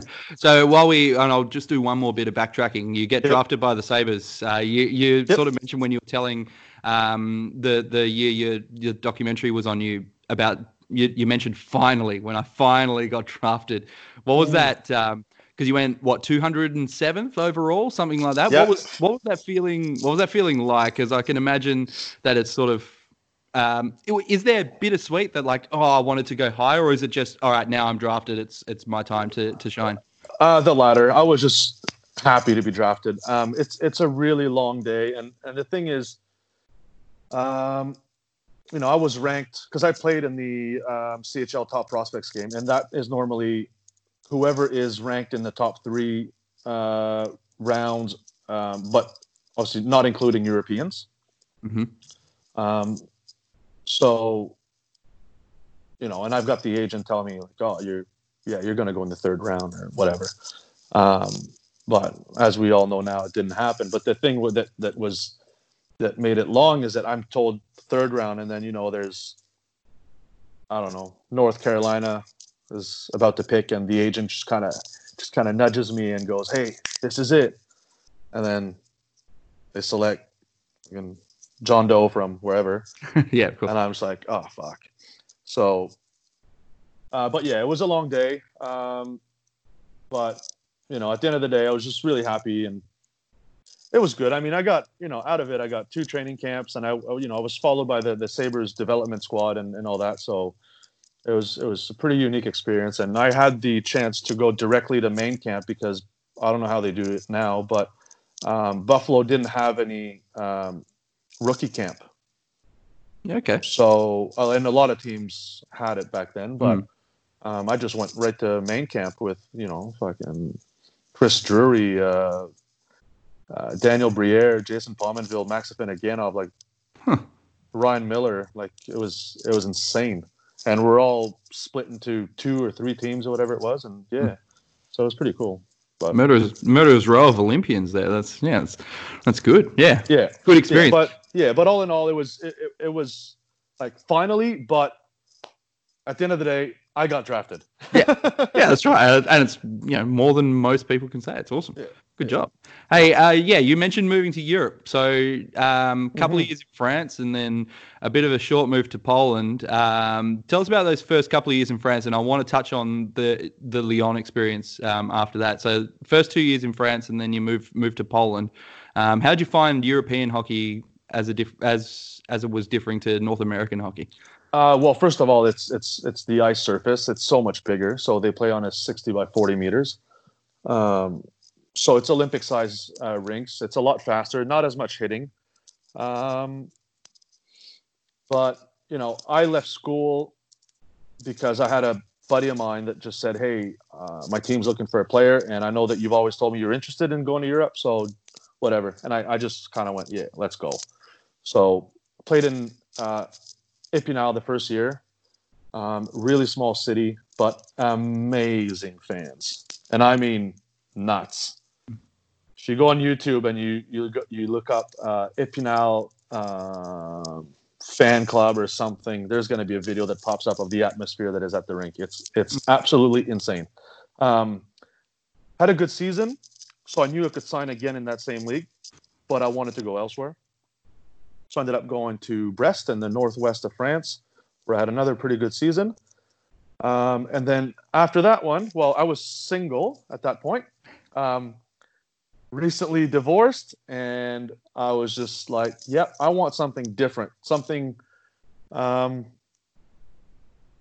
[SPEAKER 1] So while we, and I'll just do one more bit of backtracking. You get
[SPEAKER 5] Yep.
[SPEAKER 1] drafted by the Sabres. Uh, you you
[SPEAKER 5] Yep.
[SPEAKER 1] sort of mentioned when you were telling um, the the year your your documentary was on you about you, you mentioned finally when I finally got drafted. What
[SPEAKER 5] Mm.
[SPEAKER 1] was that? Because you went what 207th overall, something like that.
[SPEAKER 5] Yeah.
[SPEAKER 1] What was what was that feeling? What was that feeling like? Because I can imagine that it's sort of. Um, is there bittersweet that like oh I wanted to go higher or is it just all right now I'm drafted it's it's my time to to shine
[SPEAKER 5] Uh, the latter. I was just happy to be drafted. Um, it's it's a really long day, and and the thing is, um, you know, I was ranked because I played in the um, CHL Top Prospects game, and that is normally whoever is ranked in the top three uh, rounds, um, but obviously not including Europeans.
[SPEAKER 1] Mhm.
[SPEAKER 5] Um, so, you know, and I've got the agent telling me like, "Oh, you're yeah, you're going to go in the third round or whatever." Um, but as we all know now, it didn't happen. But the thing that that was that made it long is that I'm told third round, and then you know there's I don't know North Carolina is about to pick, and the agent just kind of just kind of nudges me and goes, "Hey, this is it," and then they select and John Doe from wherever,
[SPEAKER 1] yeah, course.
[SPEAKER 5] and I was like, oh fuck. So, uh, but yeah, it was a long day. Um, but you know, at the end of the day, I was just really happy and it was good. I mean, I got you know out of it, I got two training camps, and I you know I was followed by the the Sabres development squad and, and all that. So it was it was a pretty unique experience, and I had the chance to go directly to main camp because I don't know how they do it now, but um, Buffalo didn't have any um, rookie camp.
[SPEAKER 1] Yeah, okay.
[SPEAKER 5] So, uh, and a lot of teams had it back then, but um, I just went right to main camp with, you know, fucking Chris Drury, uh, uh, Daniel Briere, Jason Pominville, Max Afinogenov, like
[SPEAKER 1] Huh.
[SPEAKER 5] Ryan Miller. Like it was, it was insane. And we're all split into two or three teams or whatever it was. And yeah, so it was pretty cool. But
[SPEAKER 1] Murderers, murderers row of Olympians there. That's yeah, that's that's good. Yeah,
[SPEAKER 5] yeah,
[SPEAKER 1] good
[SPEAKER 5] Yeah,
[SPEAKER 1] experience.
[SPEAKER 5] but yeah, but all in all, it was it, it, it was like finally, but at the end of the day, I got drafted.
[SPEAKER 1] Yeah. yeah, that's right. Uh, and it's you know more than most people can say. It's awesome.
[SPEAKER 5] Yeah.
[SPEAKER 1] Good job. Hey, uh, yeah, you mentioned moving to Europe. So um, a couple
[SPEAKER 5] Mhm.
[SPEAKER 1] of years in France and then a bit of a short move to Poland. Um, tell us about those first couple of years in France, and I want to touch on the the Lyon experience um, after that. So first two years in France, and then you move move to Poland. Um, how did you find European hockey as a diff- as as it was differing to North American hockey?
[SPEAKER 5] Uh, well, first of all, it's it's it's the ice surface. It's so much bigger. So they play on a sixty by forty meters. Um, so it's Olympic size uh, rinks. It's a lot faster. Not as much hitting. Um, but you know, I left school because I had a buddy of mine that just said, "Hey, uh, my team's looking for a player, and I know that you've always told me you're interested in going to Europe. So whatever." And I, I just kind of went, "Yeah, let's go." So played in uh, Épinal the first year. Um, really small city, but amazing fans, and I mean nuts. If you go on YouTube and you you you look up uh, um fan club or something, there's going to be a video that pops up of the atmosphere that is at the rink. It's it's absolutely insane. Um, had a good season, so I knew I could sign again in that same league, but I wanted to go elsewhere. So I ended up going to Brest in the northwest of France, where I had another pretty good season. Um, and then after that one, well, I was single at that point, um, recently divorced, and I was just like, yep, I want something different, something, um,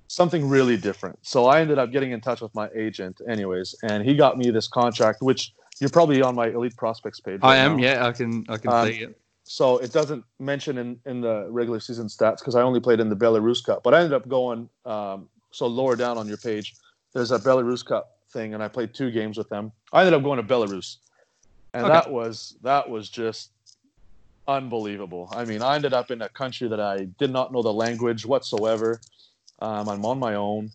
[SPEAKER 5] something really different. So I ended up getting in touch with my agent, anyways, and he got me this contract, which you're probably on my elite prospects page.
[SPEAKER 1] I am.
[SPEAKER 5] now.
[SPEAKER 1] Yeah, I can. I can
[SPEAKER 5] Um,
[SPEAKER 1] see it.
[SPEAKER 5] So it doesn't mention in, in the regular season stats because I only played in the Belarus Cup. But I ended up going um, so lower down on your page. There's a Belarus Cup thing, and I played two games with them. I ended up going to Belarus, and
[SPEAKER 1] Okay.
[SPEAKER 5] that was that was just unbelievable. I mean, I ended up in a country that I did not know the language whatsoever. Um, I'm on my own,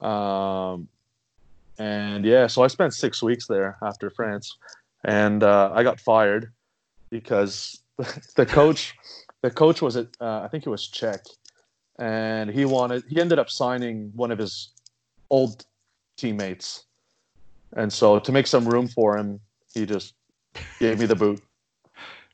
[SPEAKER 5] um, and yeah, so I spent six weeks there after France, and uh, I got fired because the coach the coach was at uh, I think it was Czech, and he wanted he ended up signing one of his old teammates, and so to make some room for him, he just gave me the boot.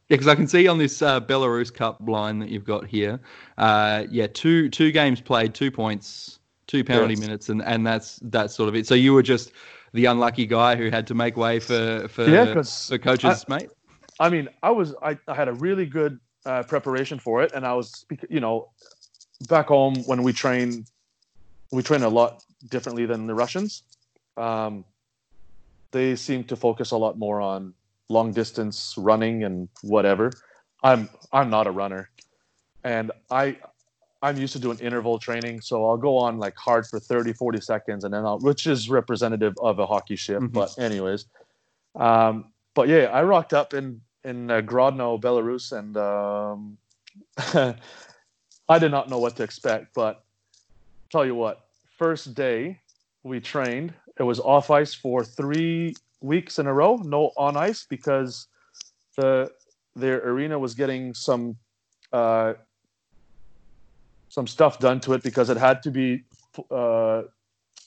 [SPEAKER 1] Yeah, because I can see on this uh, Belarus Cup line that you've got here, uh, yeah, two two games played, two points, two penalty
[SPEAKER 5] Yes.
[SPEAKER 1] minutes, and, and that's that's sort of it. So you were just the unlucky guy who had to make way for for,
[SPEAKER 5] Yeah,
[SPEAKER 1] for coach's mate.
[SPEAKER 5] I mean, I was I, I had a really good uh, preparation for it, and I was you know back home when we train, we train a lot differently than the Russians. Um, they seem to focus a lot more on long distance running and whatever. I'm I'm not a runner, and I I'm used to doing interval training, so I'll go on like hard for 30, 40 seconds, and then I'll, which is representative of a hockey shift.
[SPEAKER 1] Mhm.
[SPEAKER 5] But anyways, um, but yeah, I rocked up in in uh, Grodno, Belarus, and um, I did not know what to expect. But tell you what, first day we trained, it was off ice for three weeks in a row, no on ice because the their arena was getting some uh, some stuff done to it because it had to be uh,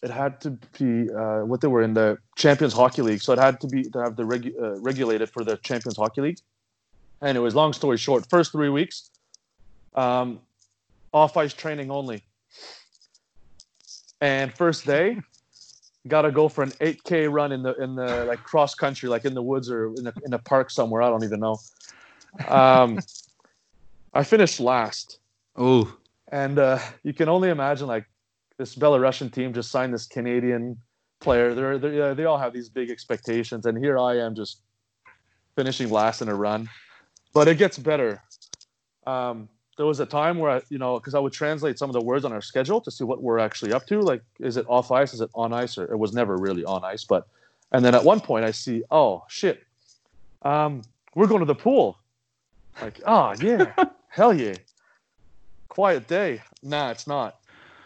[SPEAKER 5] it had to be uh, what they were in the Champions Hockey League, so it had to be to have the regu- uh, regulated for the Champions Hockey League. anyways, long story short, first three weeks, um, off ice training only. And first day, got to go for an 8k run in the in the like cross country, like in the woods or in a, in a park somewhere. I don't even know. Um, I finished last,
[SPEAKER 1] Oh,
[SPEAKER 5] and uh, you can only imagine like this Belarusian team just signed this Canadian player. They're, they're they all have these big expectations, and here I am just finishing last in a run. But it gets better. Um, there was a time where I, you know, because I would translate some of the words on our schedule to see what we're actually up to. Like, is it off ice? Is it on ice? Or it was never really on ice. But, and then at one point I see, oh shit, um, we're going to the pool. Like, oh yeah, hell yeah, quiet day. Nah, it's not.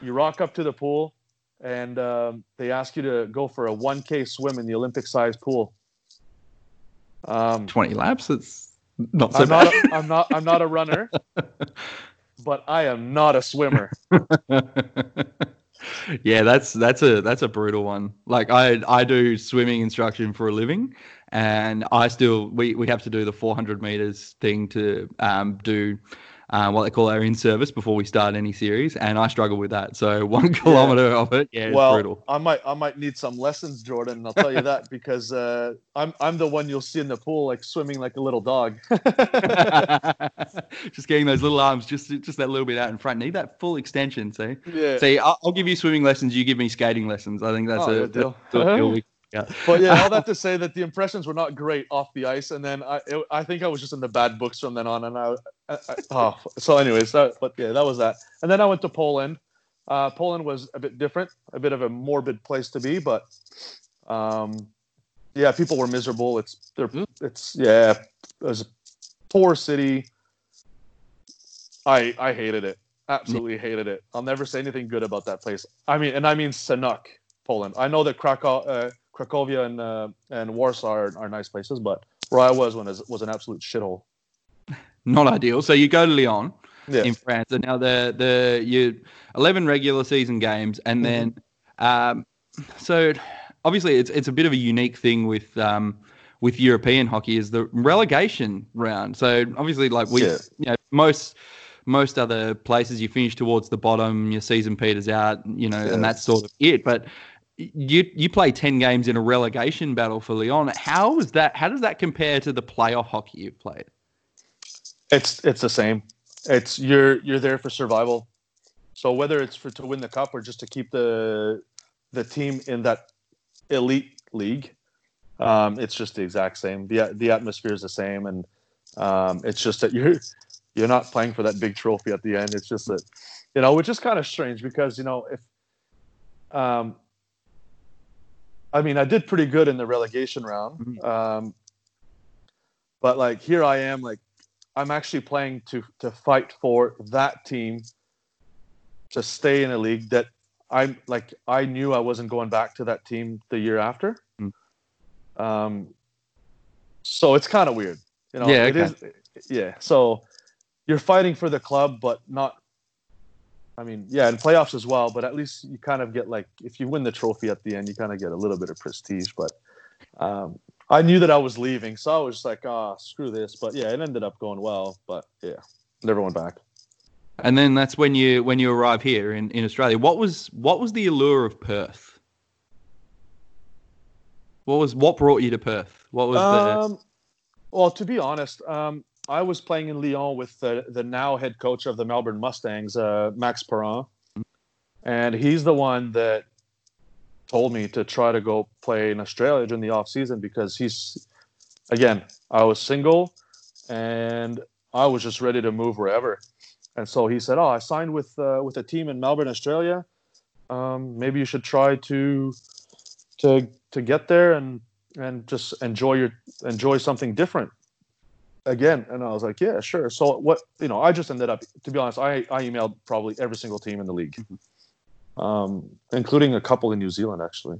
[SPEAKER 5] You rock up to the pool, and um, they ask you to go for a 1K swim in the Olympic-sized pool. Um,
[SPEAKER 1] 20 laps. It's not so
[SPEAKER 5] I'm
[SPEAKER 1] bad.
[SPEAKER 5] not, a, I'm not. I'm not a runner, but I am not a swimmer.
[SPEAKER 1] yeah, that's that's a that's a brutal one. Like I I do swimming instruction for a living, and I still we we have to do the 400 meters thing to um, do. Uh, what they call our in service before we start any series, and I struggle with that. So one kilometer of it, yeah, it's
[SPEAKER 5] well,
[SPEAKER 1] brutal.
[SPEAKER 5] I might. I might need some lessons, Jordan. I'll tell you that because uh, I'm I'm the one you'll see in the pool, like swimming like a little dog.
[SPEAKER 1] just getting those little arms, just just that little bit out in front. Need that full extension. See,
[SPEAKER 5] yeah.
[SPEAKER 1] see, I'll, I'll give you swimming lessons. You give me skating lessons. I think that's
[SPEAKER 5] Oh,
[SPEAKER 1] a
[SPEAKER 5] good deal.
[SPEAKER 1] that's a deal we- yeah.
[SPEAKER 5] But yeah, all that to say that the impressions were not great off the ice, and then I it, I think I was just in the bad books from then on, and I, I, I oh so anyways, that, but yeah, that was that, and then I went to Poland. Uh, Poland was a bit different, a bit of a morbid place to be, but um, yeah, people were miserable. It's they're, it's yeah, it was a poor city. I I hated it, absolutely hated it. I'll never say anything good about that place. I mean, and I mean Sanok, Poland. I know that Krakow, uh, Cracovia and uh, and Warsaw are, are nice places, but where I was when was, was an absolute shithole.
[SPEAKER 1] Not ideal. So you go to Lyon
[SPEAKER 5] Yeah,
[SPEAKER 1] in France, and now the the you eleven regular season games, and then um, so obviously it's it's a bit of a unique thing with um, with European hockey is the relegation round. So obviously, like we,
[SPEAKER 5] Yeah.
[SPEAKER 1] you know, most most other places you finish towards the bottom, your season peters out, you know,
[SPEAKER 5] Yeah.
[SPEAKER 1] and that's sort of it. But you you play ten games in a relegation battle for Lyon. How is that? How does that compare to the playoff hockey you've played?
[SPEAKER 5] it's it's the same. It's you're you're there for survival. So whether it's for to win the cup or just to keep the the team in that elite league, um, it's just the exact same. the The atmosphere is the same, and um, it's just that you're you're not playing for that big trophy at the end. It's just that you know, which is kind of strange because you know if um, I mean, I did pretty good in the relegation round,
[SPEAKER 1] Mhm.
[SPEAKER 5] um, but like here I am, like I'm actually playing to to fight for that team to stay in a league that I'm like I knew I wasn't going back to that team the year after.
[SPEAKER 1] Mm.
[SPEAKER 5] Um, so it's kind of weird, you know.
[SPEAKER 1] Yeah,
[SPEAKER 5] it is. Yeah, so you're fighting for the club, but not. I mean, yeah, in playoffs as well, but at least you kind of get like if you win the trophy at the end, you kind of get a little bit of prestige. But um, I knew that I was leaving, so I was just like, ah, screw this. But yeah, it ended up going well. But yeah, never went back.
[SPEAKER 1] And then that's when you when you arrive here in, in Australia. What was what was the allure of Perth? What was what brought you to Perth? What was
[SPEAKER 5] Um, well, to be honest, um, I was playing in Lyon with the, the now head coach of the Melbourne Mustangs, uh, Max Perrin, and he's the one that told me to try to go play in Australia during the off season because he's, again, I was single, and I was just ready to move wherever, and so he said, "Oh, I signed with uh, with a team in Melbourne, Australia. Um, maybe you should try to to to get there and and just enjoy your enjoy something different again and i was like yeah sure. So what you know i just ended up to be honest i i emailed probably every single team in the league um including a couple in new zealand actually.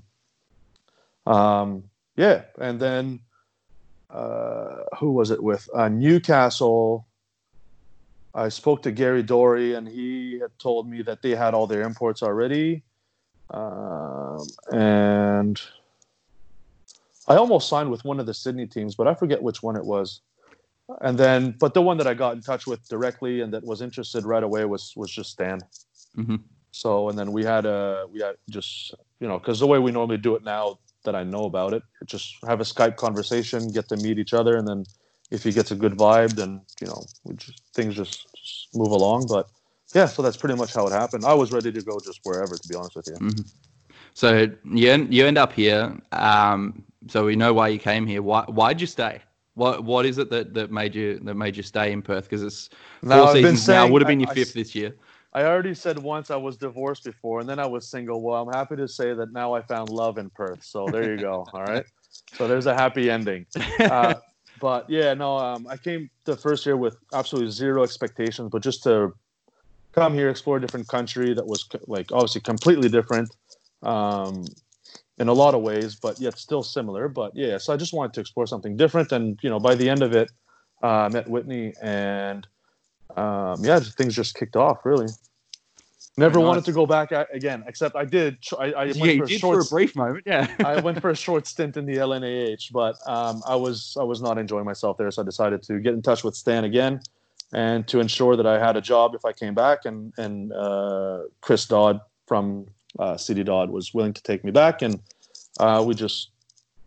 [SPEAKER 5] Um yeah and then uh who was it with? Uh newcastle. I spoke to gary dory and he had told me that they had all their imports already. Um and I almost signed with one of the Sydney teams, but I forget which one it was. And then, but the one that I got in touch with directly and that was interested right away was was just Stan.
[SPEAKER 1] Mhm.
[SPEAKER 5] So, and then we had a we had just you know because the way we normally do it now that I know about it, just have a Skype conversation, get to meet each other, and then if he gets a good vibe, then you know we just things just, just move along. But yeah, so that's pretty much how it happened. I was ready to go just wherever, to be honest with you.
[SPEAKER 1] So you you end up here. Um, so we know why you came here. Why why'd you stay? What what is it that, that made you that made you stay in Perth? Because it's four
[SPEAKER 5] Now, been
[SPEAKER 1] seasons now. Would have been your
[SPEAKER 5] I
[SPEAKER 1] fifth this year.
[SPEAKER 5] I already said once I was divorced before, and then I was single. Well, I'm happy to say that now I found love in Perth. So there you go. All right. So there's a happy ending. Uh, but yeah, no, um, I came the first year with absolutely zero expectations, but just to come here, explore a different country that was like obviously completely different um, in a lot of ways, but yet still similar. But yeah, so I just wanted to explore something different, and you know, by the end of it, uh, I met Whitney, and um, yeah, things just kicked off. Really, never wanted to go back again. Except I did. I, I went
[SPEAKER 1] Yeah, you
[SPEAKER 5] for a
[SPEAKER 1] did
[SPEAKER 5] short
[SPEAKER 1] for a brief moment. Yeah.
[SPEAKER 5] I went for a short stint in the LNAH, but um, I was I was not enjoying myself there, so I decided to get in touch with Stan again, and to ensure that I had a job if I came back. And and uh, Chris Dodd from uh, City Dodd was willing to take me back, and uh, we just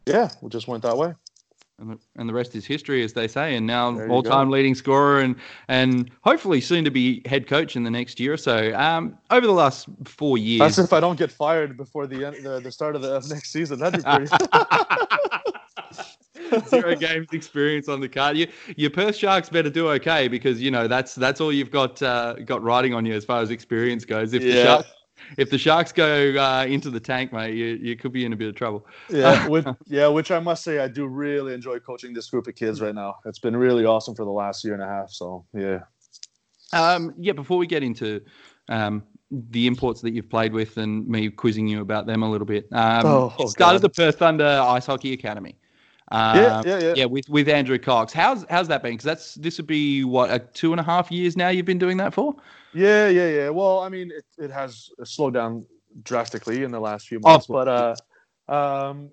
[SPEAKER 5] yeah we just went that way.
[SPEAKER 1] and the, and the rest is history, as they say. And now all-time leading scorer, and and hopefully soon to be head coach in the next year or so. Um, over the last four years,
[SPEAKER 5] That's if I don't get fired before the end, the, the start of the of next season. That'd be pretty.
[SPEAKER 1] zero games experience on the card. You, your Perth Sharks better do okay because you know that's that's all you've got uh, got riding on you as far as experience goes. If the
[SPEAKER 5] Yeah.
[SPEAKER 1] Sharks if the Sharks go uh, into the tank, mate, you, you could be in a bit of trouble.
[SPEAKER 5] yeah, which, yeah, which I must say I do really enjoy coaching this group of kids right now. It's been really awesome for the last year and a half. So yeah.
[SPEAKER 1] Um, yeah, before we get into um, the imports that you've played with and me quizzing you about them a little bit, um,
[SPEAKER 5] Oh, oh,
[SPEAKER 1] started
[SPEAKER 5] God.
[SPEAKER 1] the Perth Thunder Ice Hockey Academy. Um,
[SPEAKER 5] Yeah, yeah, yeah.
[SPEAKER 1] yeah, with with Andrew Cox. How's how's that been? Because that's this would be what a two and a half years now you've been doing that for.
[SPEAKER 5] Yeah, yeah, yeah. Well, I mean, it, it has slowed down drastically in the last few
[SPEAKER 1] Oh,
[SPEAKER 5] months, but uh, um,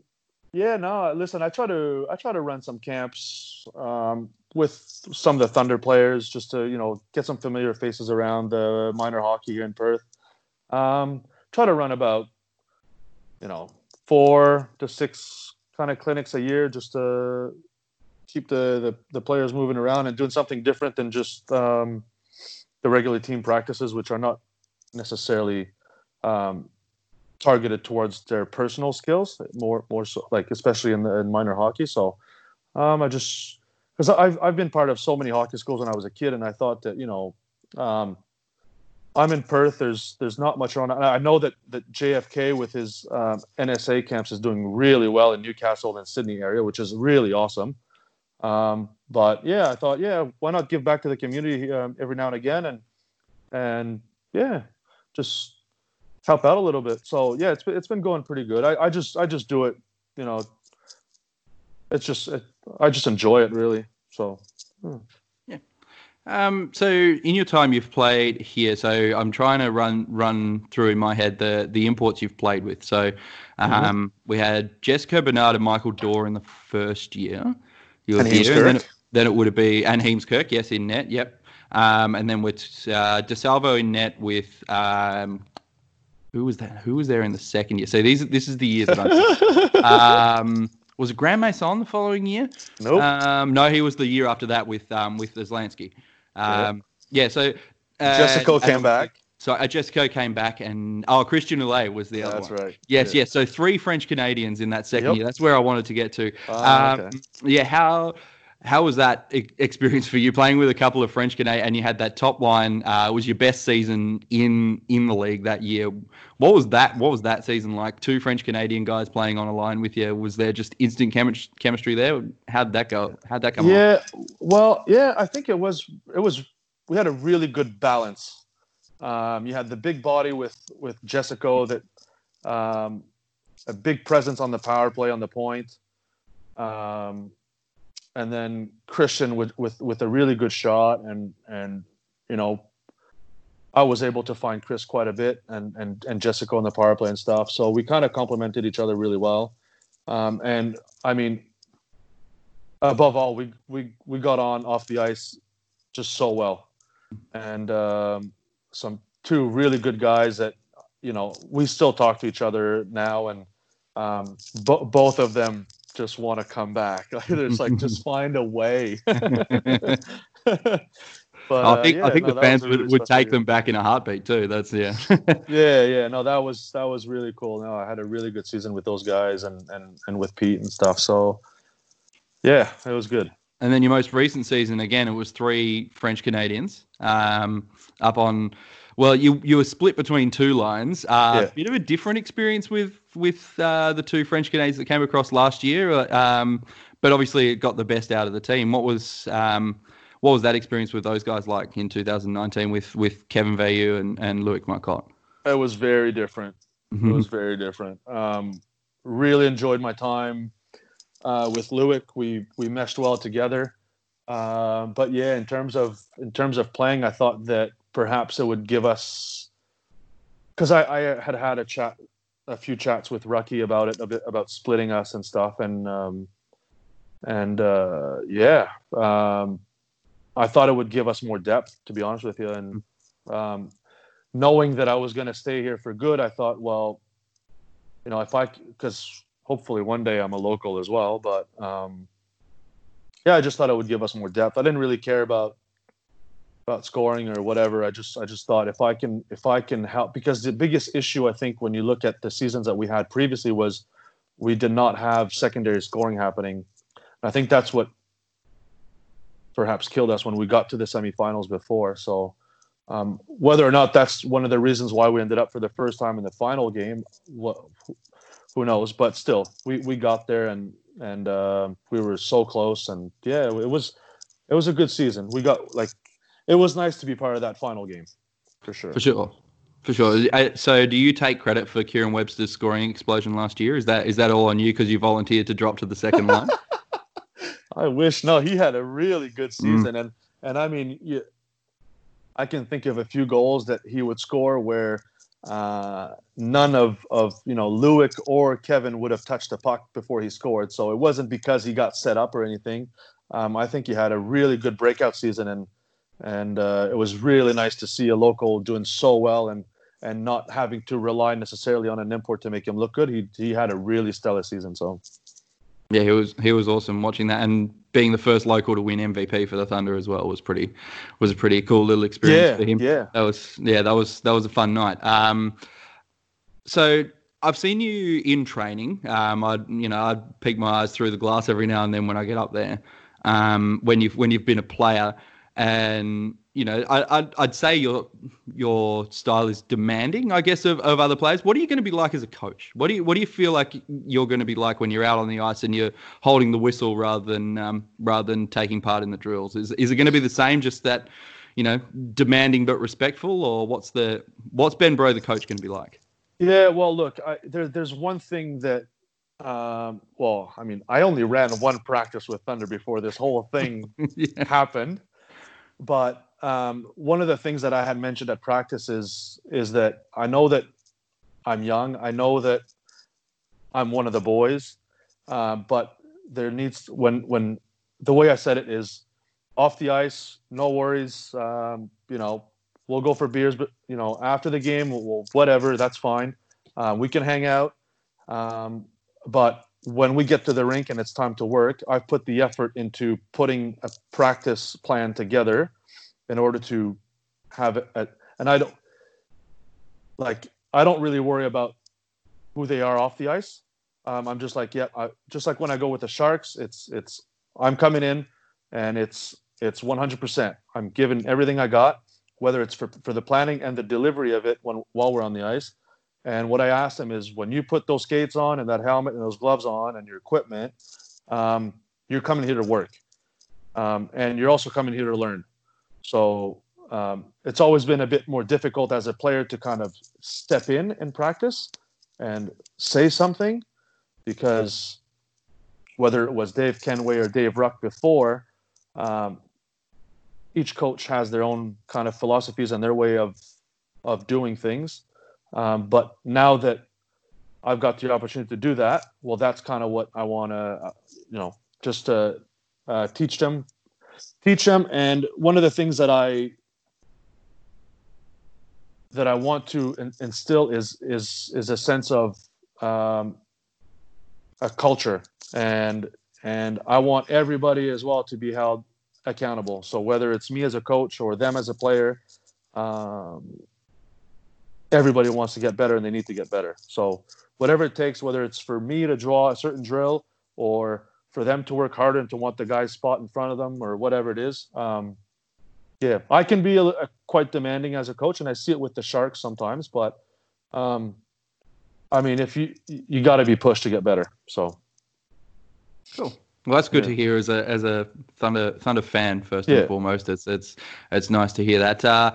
[SPEAKER 5] yeah, no. Listen, I try to I try to run some camps um, with some of the Thunder players just to you know get some familiar faces around the minor hockey here in Perth. Um, try to run about you know four to six kind of clinics a year just to keep the, the, the players moving around and doing something different than just um, the regular team practices, which are not necessarily um, targeted towards their personal skills, more more so like especially in the in minor hockey. So um, I just because I've I've been part of so many hockey schools when I was a kid, and I thought that you know. Um, I'm in Perth. There's there's not much on. I know that that JFK with his um, NSA camps is doing really well in Newcastle and Sydney area, which is really awesome. Um, but yeah, I thought, yeah, why not give back to the community um, every now and again, and and yeah, just help out a little bit. So yeah, it's been, it's been going pretty good. I, I just I just do it, you know. It's just it, I just enjoy it really. So
[SPEAKER 1] Um, so in your time you've played here, so I'm trying to run run through in my head the the imports you've played with. So um, we had Jessica Bernard and Michael Dorr in the first year. You were here, and then it, then it would be been and Heemskirk, yes, in net, yep. Um, and then with uh, DeSalvo in net with um, who was that? Who was there in the second year? So these this is the years that I'm. um, was it Graham Mason the following year?
[SPEAKER 5] nope.
[SPEAKER 1] Um, no, he was the year after that with um, with Zlansky. Um, yeah. so uh,
[SPEAKER 5] Jessica
[SPEAKER 1] uh,
[SPEAKER 5] came back.
[SPEAKER 1] So uh, Jessica came back, and oh, Christian Oulet was the other one.
[SPEAKER 5] That's
[SPEAKER 1] one.
[SPEAKER 5] right.
[SPEAKER 1] Yes,
[SPEAKER 5] Yeah.
[SPEAKER 1] yes. So three French Canadians in that second
[SPEAKER 5] Yep.
[SPEAKER 1] year. That's where I wanted to get to.
[SPEAKER 5] Ah,
[SPEAKER 1] um,
[SPEAKER 5] okay.
[SPEAKER 1] Yeah. How how was that experience for you playing with a couple of French Canadians, and you had that top line? Uh, was your best season in in the league that year? What was that? What was that season like? Two French Canadian guys playing on a line with you. Was there just instant chemi- chemistry there? How'd that go? How'd that come? on?
[SPEAKER 5] yeah well yeah i think it was it was we had a really good balance um, you had the big body with with jessica that um, a big presence on the power play on the point um, and then christian with, with with a really good shot and and you know i was able to find chris quite a bit and and, and jessica on the power play and stuff. So we kind of complemented each other really well. Um, and i mean above all, we we we got on off the ice just so well, and um, some two really good guys that you know we still talk to each other now, and um, bo- both of them just want to come back. it's like just find a way. But
[SPEAKER 1] I think
[SPEAKER 5] uh,
[SPEAKER 1] I think
[SPEAKER 5] yeah,
[SPEAKER 1] the fans
[SPEAKER 5] a
[SPEAKER 1] would, would take
[SPEAKER 5] year.
[SPEAKER 1] them back in a heartbeat too. That's yeah.
[SPEAKER 5] Yeah, yeah, no, that was that was really cool. No, I had a really good season with those guys and and and with Pete and stuff. So, yeah, it was good.
[SPEAKER 1] And then your most recent season, again, it was three French Canadians um, up on. Well, you you were split between two lines. Uh,
[SPEAKER 5] Yeah.
[SPEAKER 1] Bit of a different experience with with uh, the two French Canadians that came across last year, uh, um, but obviously it got the best out of the team. What was um, what was that experience with those guys like in 2019 with with Kevin Vayu and and Loic Marcotte?
[SPEAKER 5] It was very different. It
[SPEAKER 1] Mm-hmm.
[SPEAKER 5] was very different. Um, really enjoyed my time uh, with Loic. We we meshed well together. Uh, but yeah, in terms of in terms of playing, I thought that perhaps it would give us because I, I had had a chat, a few chats with Rucky about it, a bit about splitting us and stuff, and um, and uh, yeah, um, I thought it would give us more depth, to be honest with you, and um, knowing that I was going to stay here for good, I thought, well, you know, if I, because hopefully one day I'm a local as well, but um, yeah, I just thought it would give us more depth. I didn't really care about about scoring or whatever. I just I just thought if I can if I can help because the biggest issue I think when you look at the seasons that we had previously was we did not have secondary scoring happening. I think that's what perhaps killed us when we got to the semifinals before. So um, whether or not that's one of the reasons why we ended up for the first time in the final game, who knows? But still, we, we got there and and uh, we were so close. And yeah, it was it was a good season. We got like it was nice to be part of that final game, for sure.
[SPEAKER 1] For sure. For sure. So, do you take credit for Kieran Webster's scoring explosion last year? Is that is that all on you because you volunteered to drop to the second line?
[SPEAKER 5] I wish. No, he had a really good season, and and I mean, you, I can think of a few goals that he would score where uh, none of of you know Loic or Kevin would have touched the puck before he scored. So it wasn't because he got set up or anything. Um, I think he had a really good breakout season, and and uh, it was really nice to see a local doing so well and and not having to rely necessarily on an import to make him look good. He he had a really stellar season. So.
[SPEAKER 1] yeah, he was he was awesome watching that and being the first local to win MVP for the Thunder as well was pretty was a pretty cool little experience
[SPEAKER 5] Yeah,
[SPEAKER 1] for him.
[SPEAKER 5] yeah.
[SPEAKER 1] That was yeah, that was that was a fun night. Um, so I've seen you in training. Um, I you know I peek my eyes through the glass every now and then when I get up there. Um, when you've when you've been a player, and you know I, I'd, I'd say your your style is demanding, I guess, of, of other players. What are you going to be like as a coach? What do you what do you feel like you're going to be like when you're out on the ice and you're holding the whistle rather than um, rather than taking part in the drills? Is is it going to be the same, just that? You know, demanding but respectful, or what's the what's Ben Breault the coach going to be like?
[SPEAKER 5] Yeah, well, look, I, there, there's one thing that, um, well, I mean, I only ran one practice with Thunder before this whole thing
[SPEAKER 1] yeah.
[SPEAKER 5] happened, but um, one of the things that I had mentioned at practice is is that I know that I'm young. I know that I'm one of the boys, uh, but there needs when when the way I said it is off the ice, no worries. Um, you know, we'll go for beers, but you know, after the game, we'll, we'll whatever. That's fine. Uh, we can hang out. Um, but when we get to the rink and it's time to work, I've put the effort into putting a practice plan together in order to have it. And I don't like. I don't really worry about who they are off the ice. Um, I'm just like, yeah, I, just like when I go with the Sharks, it's it's I'm coming in, and it's it's 100%. I'm giving everything I got, whether it's for for the planning and the delivery of it when while we're on the ice. And what I asked them is, when you put those skates on and that helmet and those gloves on and your equipment, um, you're coming here to work, um, and you're also coming here to learn. So um, it's always been a bit more difficult as a player to kind of step in and practice and say something because whether it was Dave Kenway or Dave Ruck before, um, each coach has their own kind of philosophies and their way of of doing things. Um, but now that I've got the opportunity to do that, well, that's kind of what I want to, uh, you know, just to uh, teach them, teach them. And one of the things that I that I want to in, instill is is is a sense of um, a culture, and and I want everybody as well to be held accountable. So whether it's me as a coach or them as a player, um, everybody wants to get better and they need to get better. So whatever it takes, whether it's for me to draw a certain drill or for them to work harder and to want the guy's spot in front of them or whatever it is. Um, yeah, I can be a, a, quite demanding as a coach, and I see it with the Sharks sometimes. But um, I mean, if you you got to be pushed to get better. So
[SPEAKER 1] cool. Well, that's good
[SPEAKER 5] Yeah.
[SPEAKER 1] to hear as a as a Thunder Thunder fan first
[SPEAKER 5] Yeah.
[SPEAKER 1] and foremost. It's it's it's nice to hear that. Uh,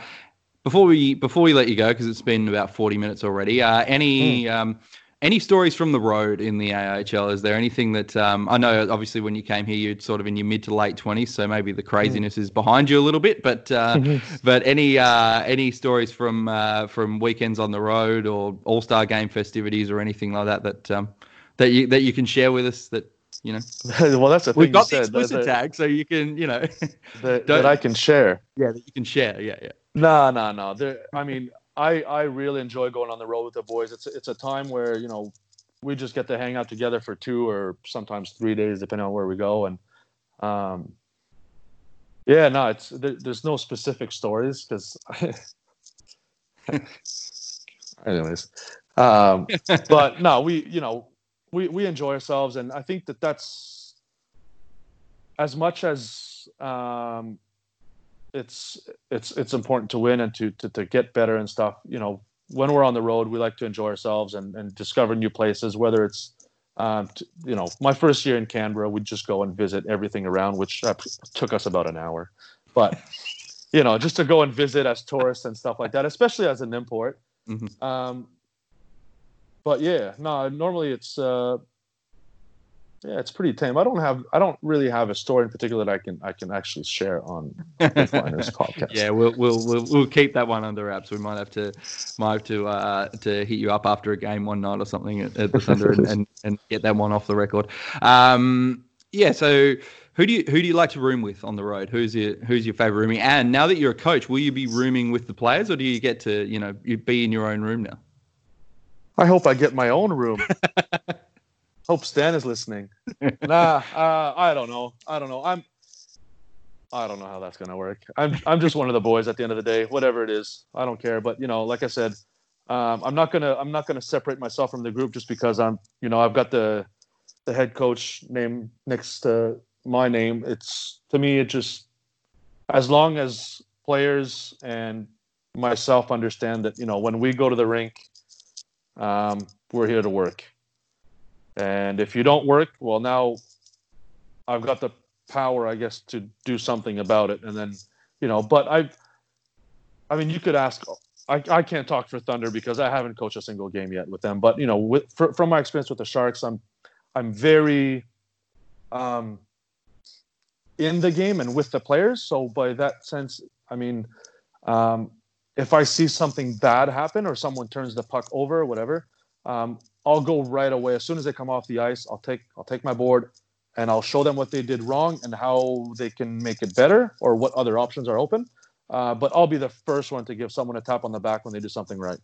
[SPEAKER 1] before we before we let you go, because it's been about forty minutes already. Uh, any
[SPEAKER 5] Hmm.
[SPEAKER 1] um, any stories from the road in the AHL? Is there anything that um, I know? Obviously, when you came here, you're sort of in your mid to late twenties, so maybe the craziness
[SPEAKER 5] Hmm.
[SPEAKER 1] is behind you a little bit. But uh, but any uh, any stories from uh, from weekends on the road or All Star Game festivities or anything like that that um, that you that you can share with us that you know
[SPEAKER 5] well, that's the thing
[SPEAKER 1] We've got the
[SPEAKER 5] said, that-
[SPEAKER 1] explicit
[SPEAKER 5] that,
[SPEAKER 1] tag, so you can, you know,
[SPEAKER 5] that, that I can share.
[SPEAKER 1] yeah, that you can share. Yeah, yeah.
[SPEAKER 5] No, no, no. There, I mean, I I really enjoy going on the road with the boys. It's it's a time where you know we just get to hang out together for two or sometimes three days, depending on where we go. And um, yeah, no, it's there, there's no specific stories because, anyways, um, but no, we you know we we enjoy ourselves, and I think that that's as much as um, it's it's it's important to win and to, to to get better and stuff. You know, when we're on the road, we like to enjoy ourselves and and discover new places. Whether it's um, t- you know, my first year in Canberra, we'd just go and visit everything around, which uh, took us about an hour. But you know, just to go and visit as tourists and stuff like that, especially as an import.
[SPEAKER 1] Mhm.
[SPEAKER 5] Um, but yeah, no, normally it's uh, yeah, it's pretty tame. I don't have, I don't really have a story in particular that I can, I can actually share on Flyers podcast.
[SPEAKER 1] Yeah, we'll, we'll we'll we'll keep that one under wraps. We might have to might have to uh, to hit you up after a game one night or something at, at the Thunder and, and, and get that one off the record. Um, yeah. So who do you who do you like to room with on the road? Who's your who's your favorite roomie? And now that you're a coach, will you be rooming with the players, or do you get to you know you be in your own room now?
[SPEAKER 5] I hope I get my own room. hope Stan is listening. Nah, uh, I don't know. I don't know. I'm. I don't know how that's gonna work. I'm. I'm just one of the boys at the end of the day. Whatever it is, I don't care. But you know, like I said, um, I'm not gonna. I'm not gonna separate myself from the group just because I'm. You know, I've got the, the head coach name next to my name. It's to me. It just, as long as players and myself understand that you know when we go to the rink, um, we're here to work. And if you don't work, well, now I've got the power, I guess, to do something about it. And then, you know, but I've, I mean, you could ask. I, I can't talk for Thunder because I haven't coached a single game yet with them. But you know, with, fr- from my experience with the Sharks, I'm, I'm very, um, in the game and with the players. So by that sense, I mean, um, if I see something bad happen or someone turns the puck over or whatever, um, I'll go right away as soon as they come off the ice. I'll take I'll take my board and I'll show them what they did wrong and how they can make it better or what other options are open. Uh, but I'll be the first one to give someone a tap on the back when they do something right.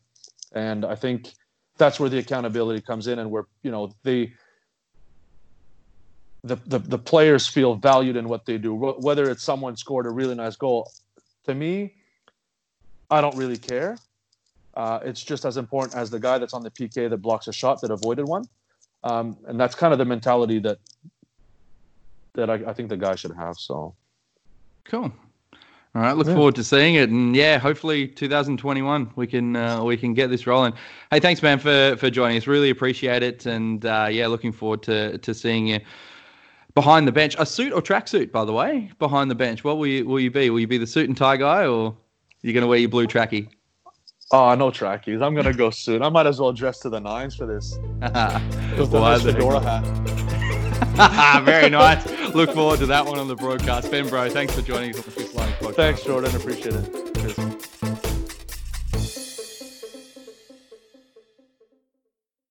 [SPEAKER 5] And I think that's where the accountability comes in and where you know the, the, the players feel valued in what they do whether it's someone scored a really nice goal to me i don't really care uh, it's just as important as the guy that's on the pk that blocks a shot that avoided one um, and that's kind of the mentality that that I, I think the guy should have so
[SPEAKER 1] Cool. All right, look
[SPEAKER 5] Yeah.
[SPEAKER 1] forward to seeing it, and yeah, hopefully 2021 we can uh, we can get this rolling. Hey, thanks, man, for for joining us. Really appreciate it, and uh, yeah, looking forward to to seeing you behind the bench. A suit or tracksuit, by the way, behind the bench. What will you will you be? Will you be the suit and tie guy, or you going to wear your blue trackie?
[SPEAKER 5] Oh no trackies. I'm gonna go soon. I might as well dress to the nines for this. With the
[SPEAKER 1] Why
[SPEAKER 5] nice
[SPEAKER 1] the
[SPEAKER 5] fedora hat.
[SPEAKER 1] Very nice. Look forward to that one on the broadcast. Ben, bro, thanks for joining us on the Fifth Line podcast.
[SPEAKER 5] thanks jordan. Appreciate it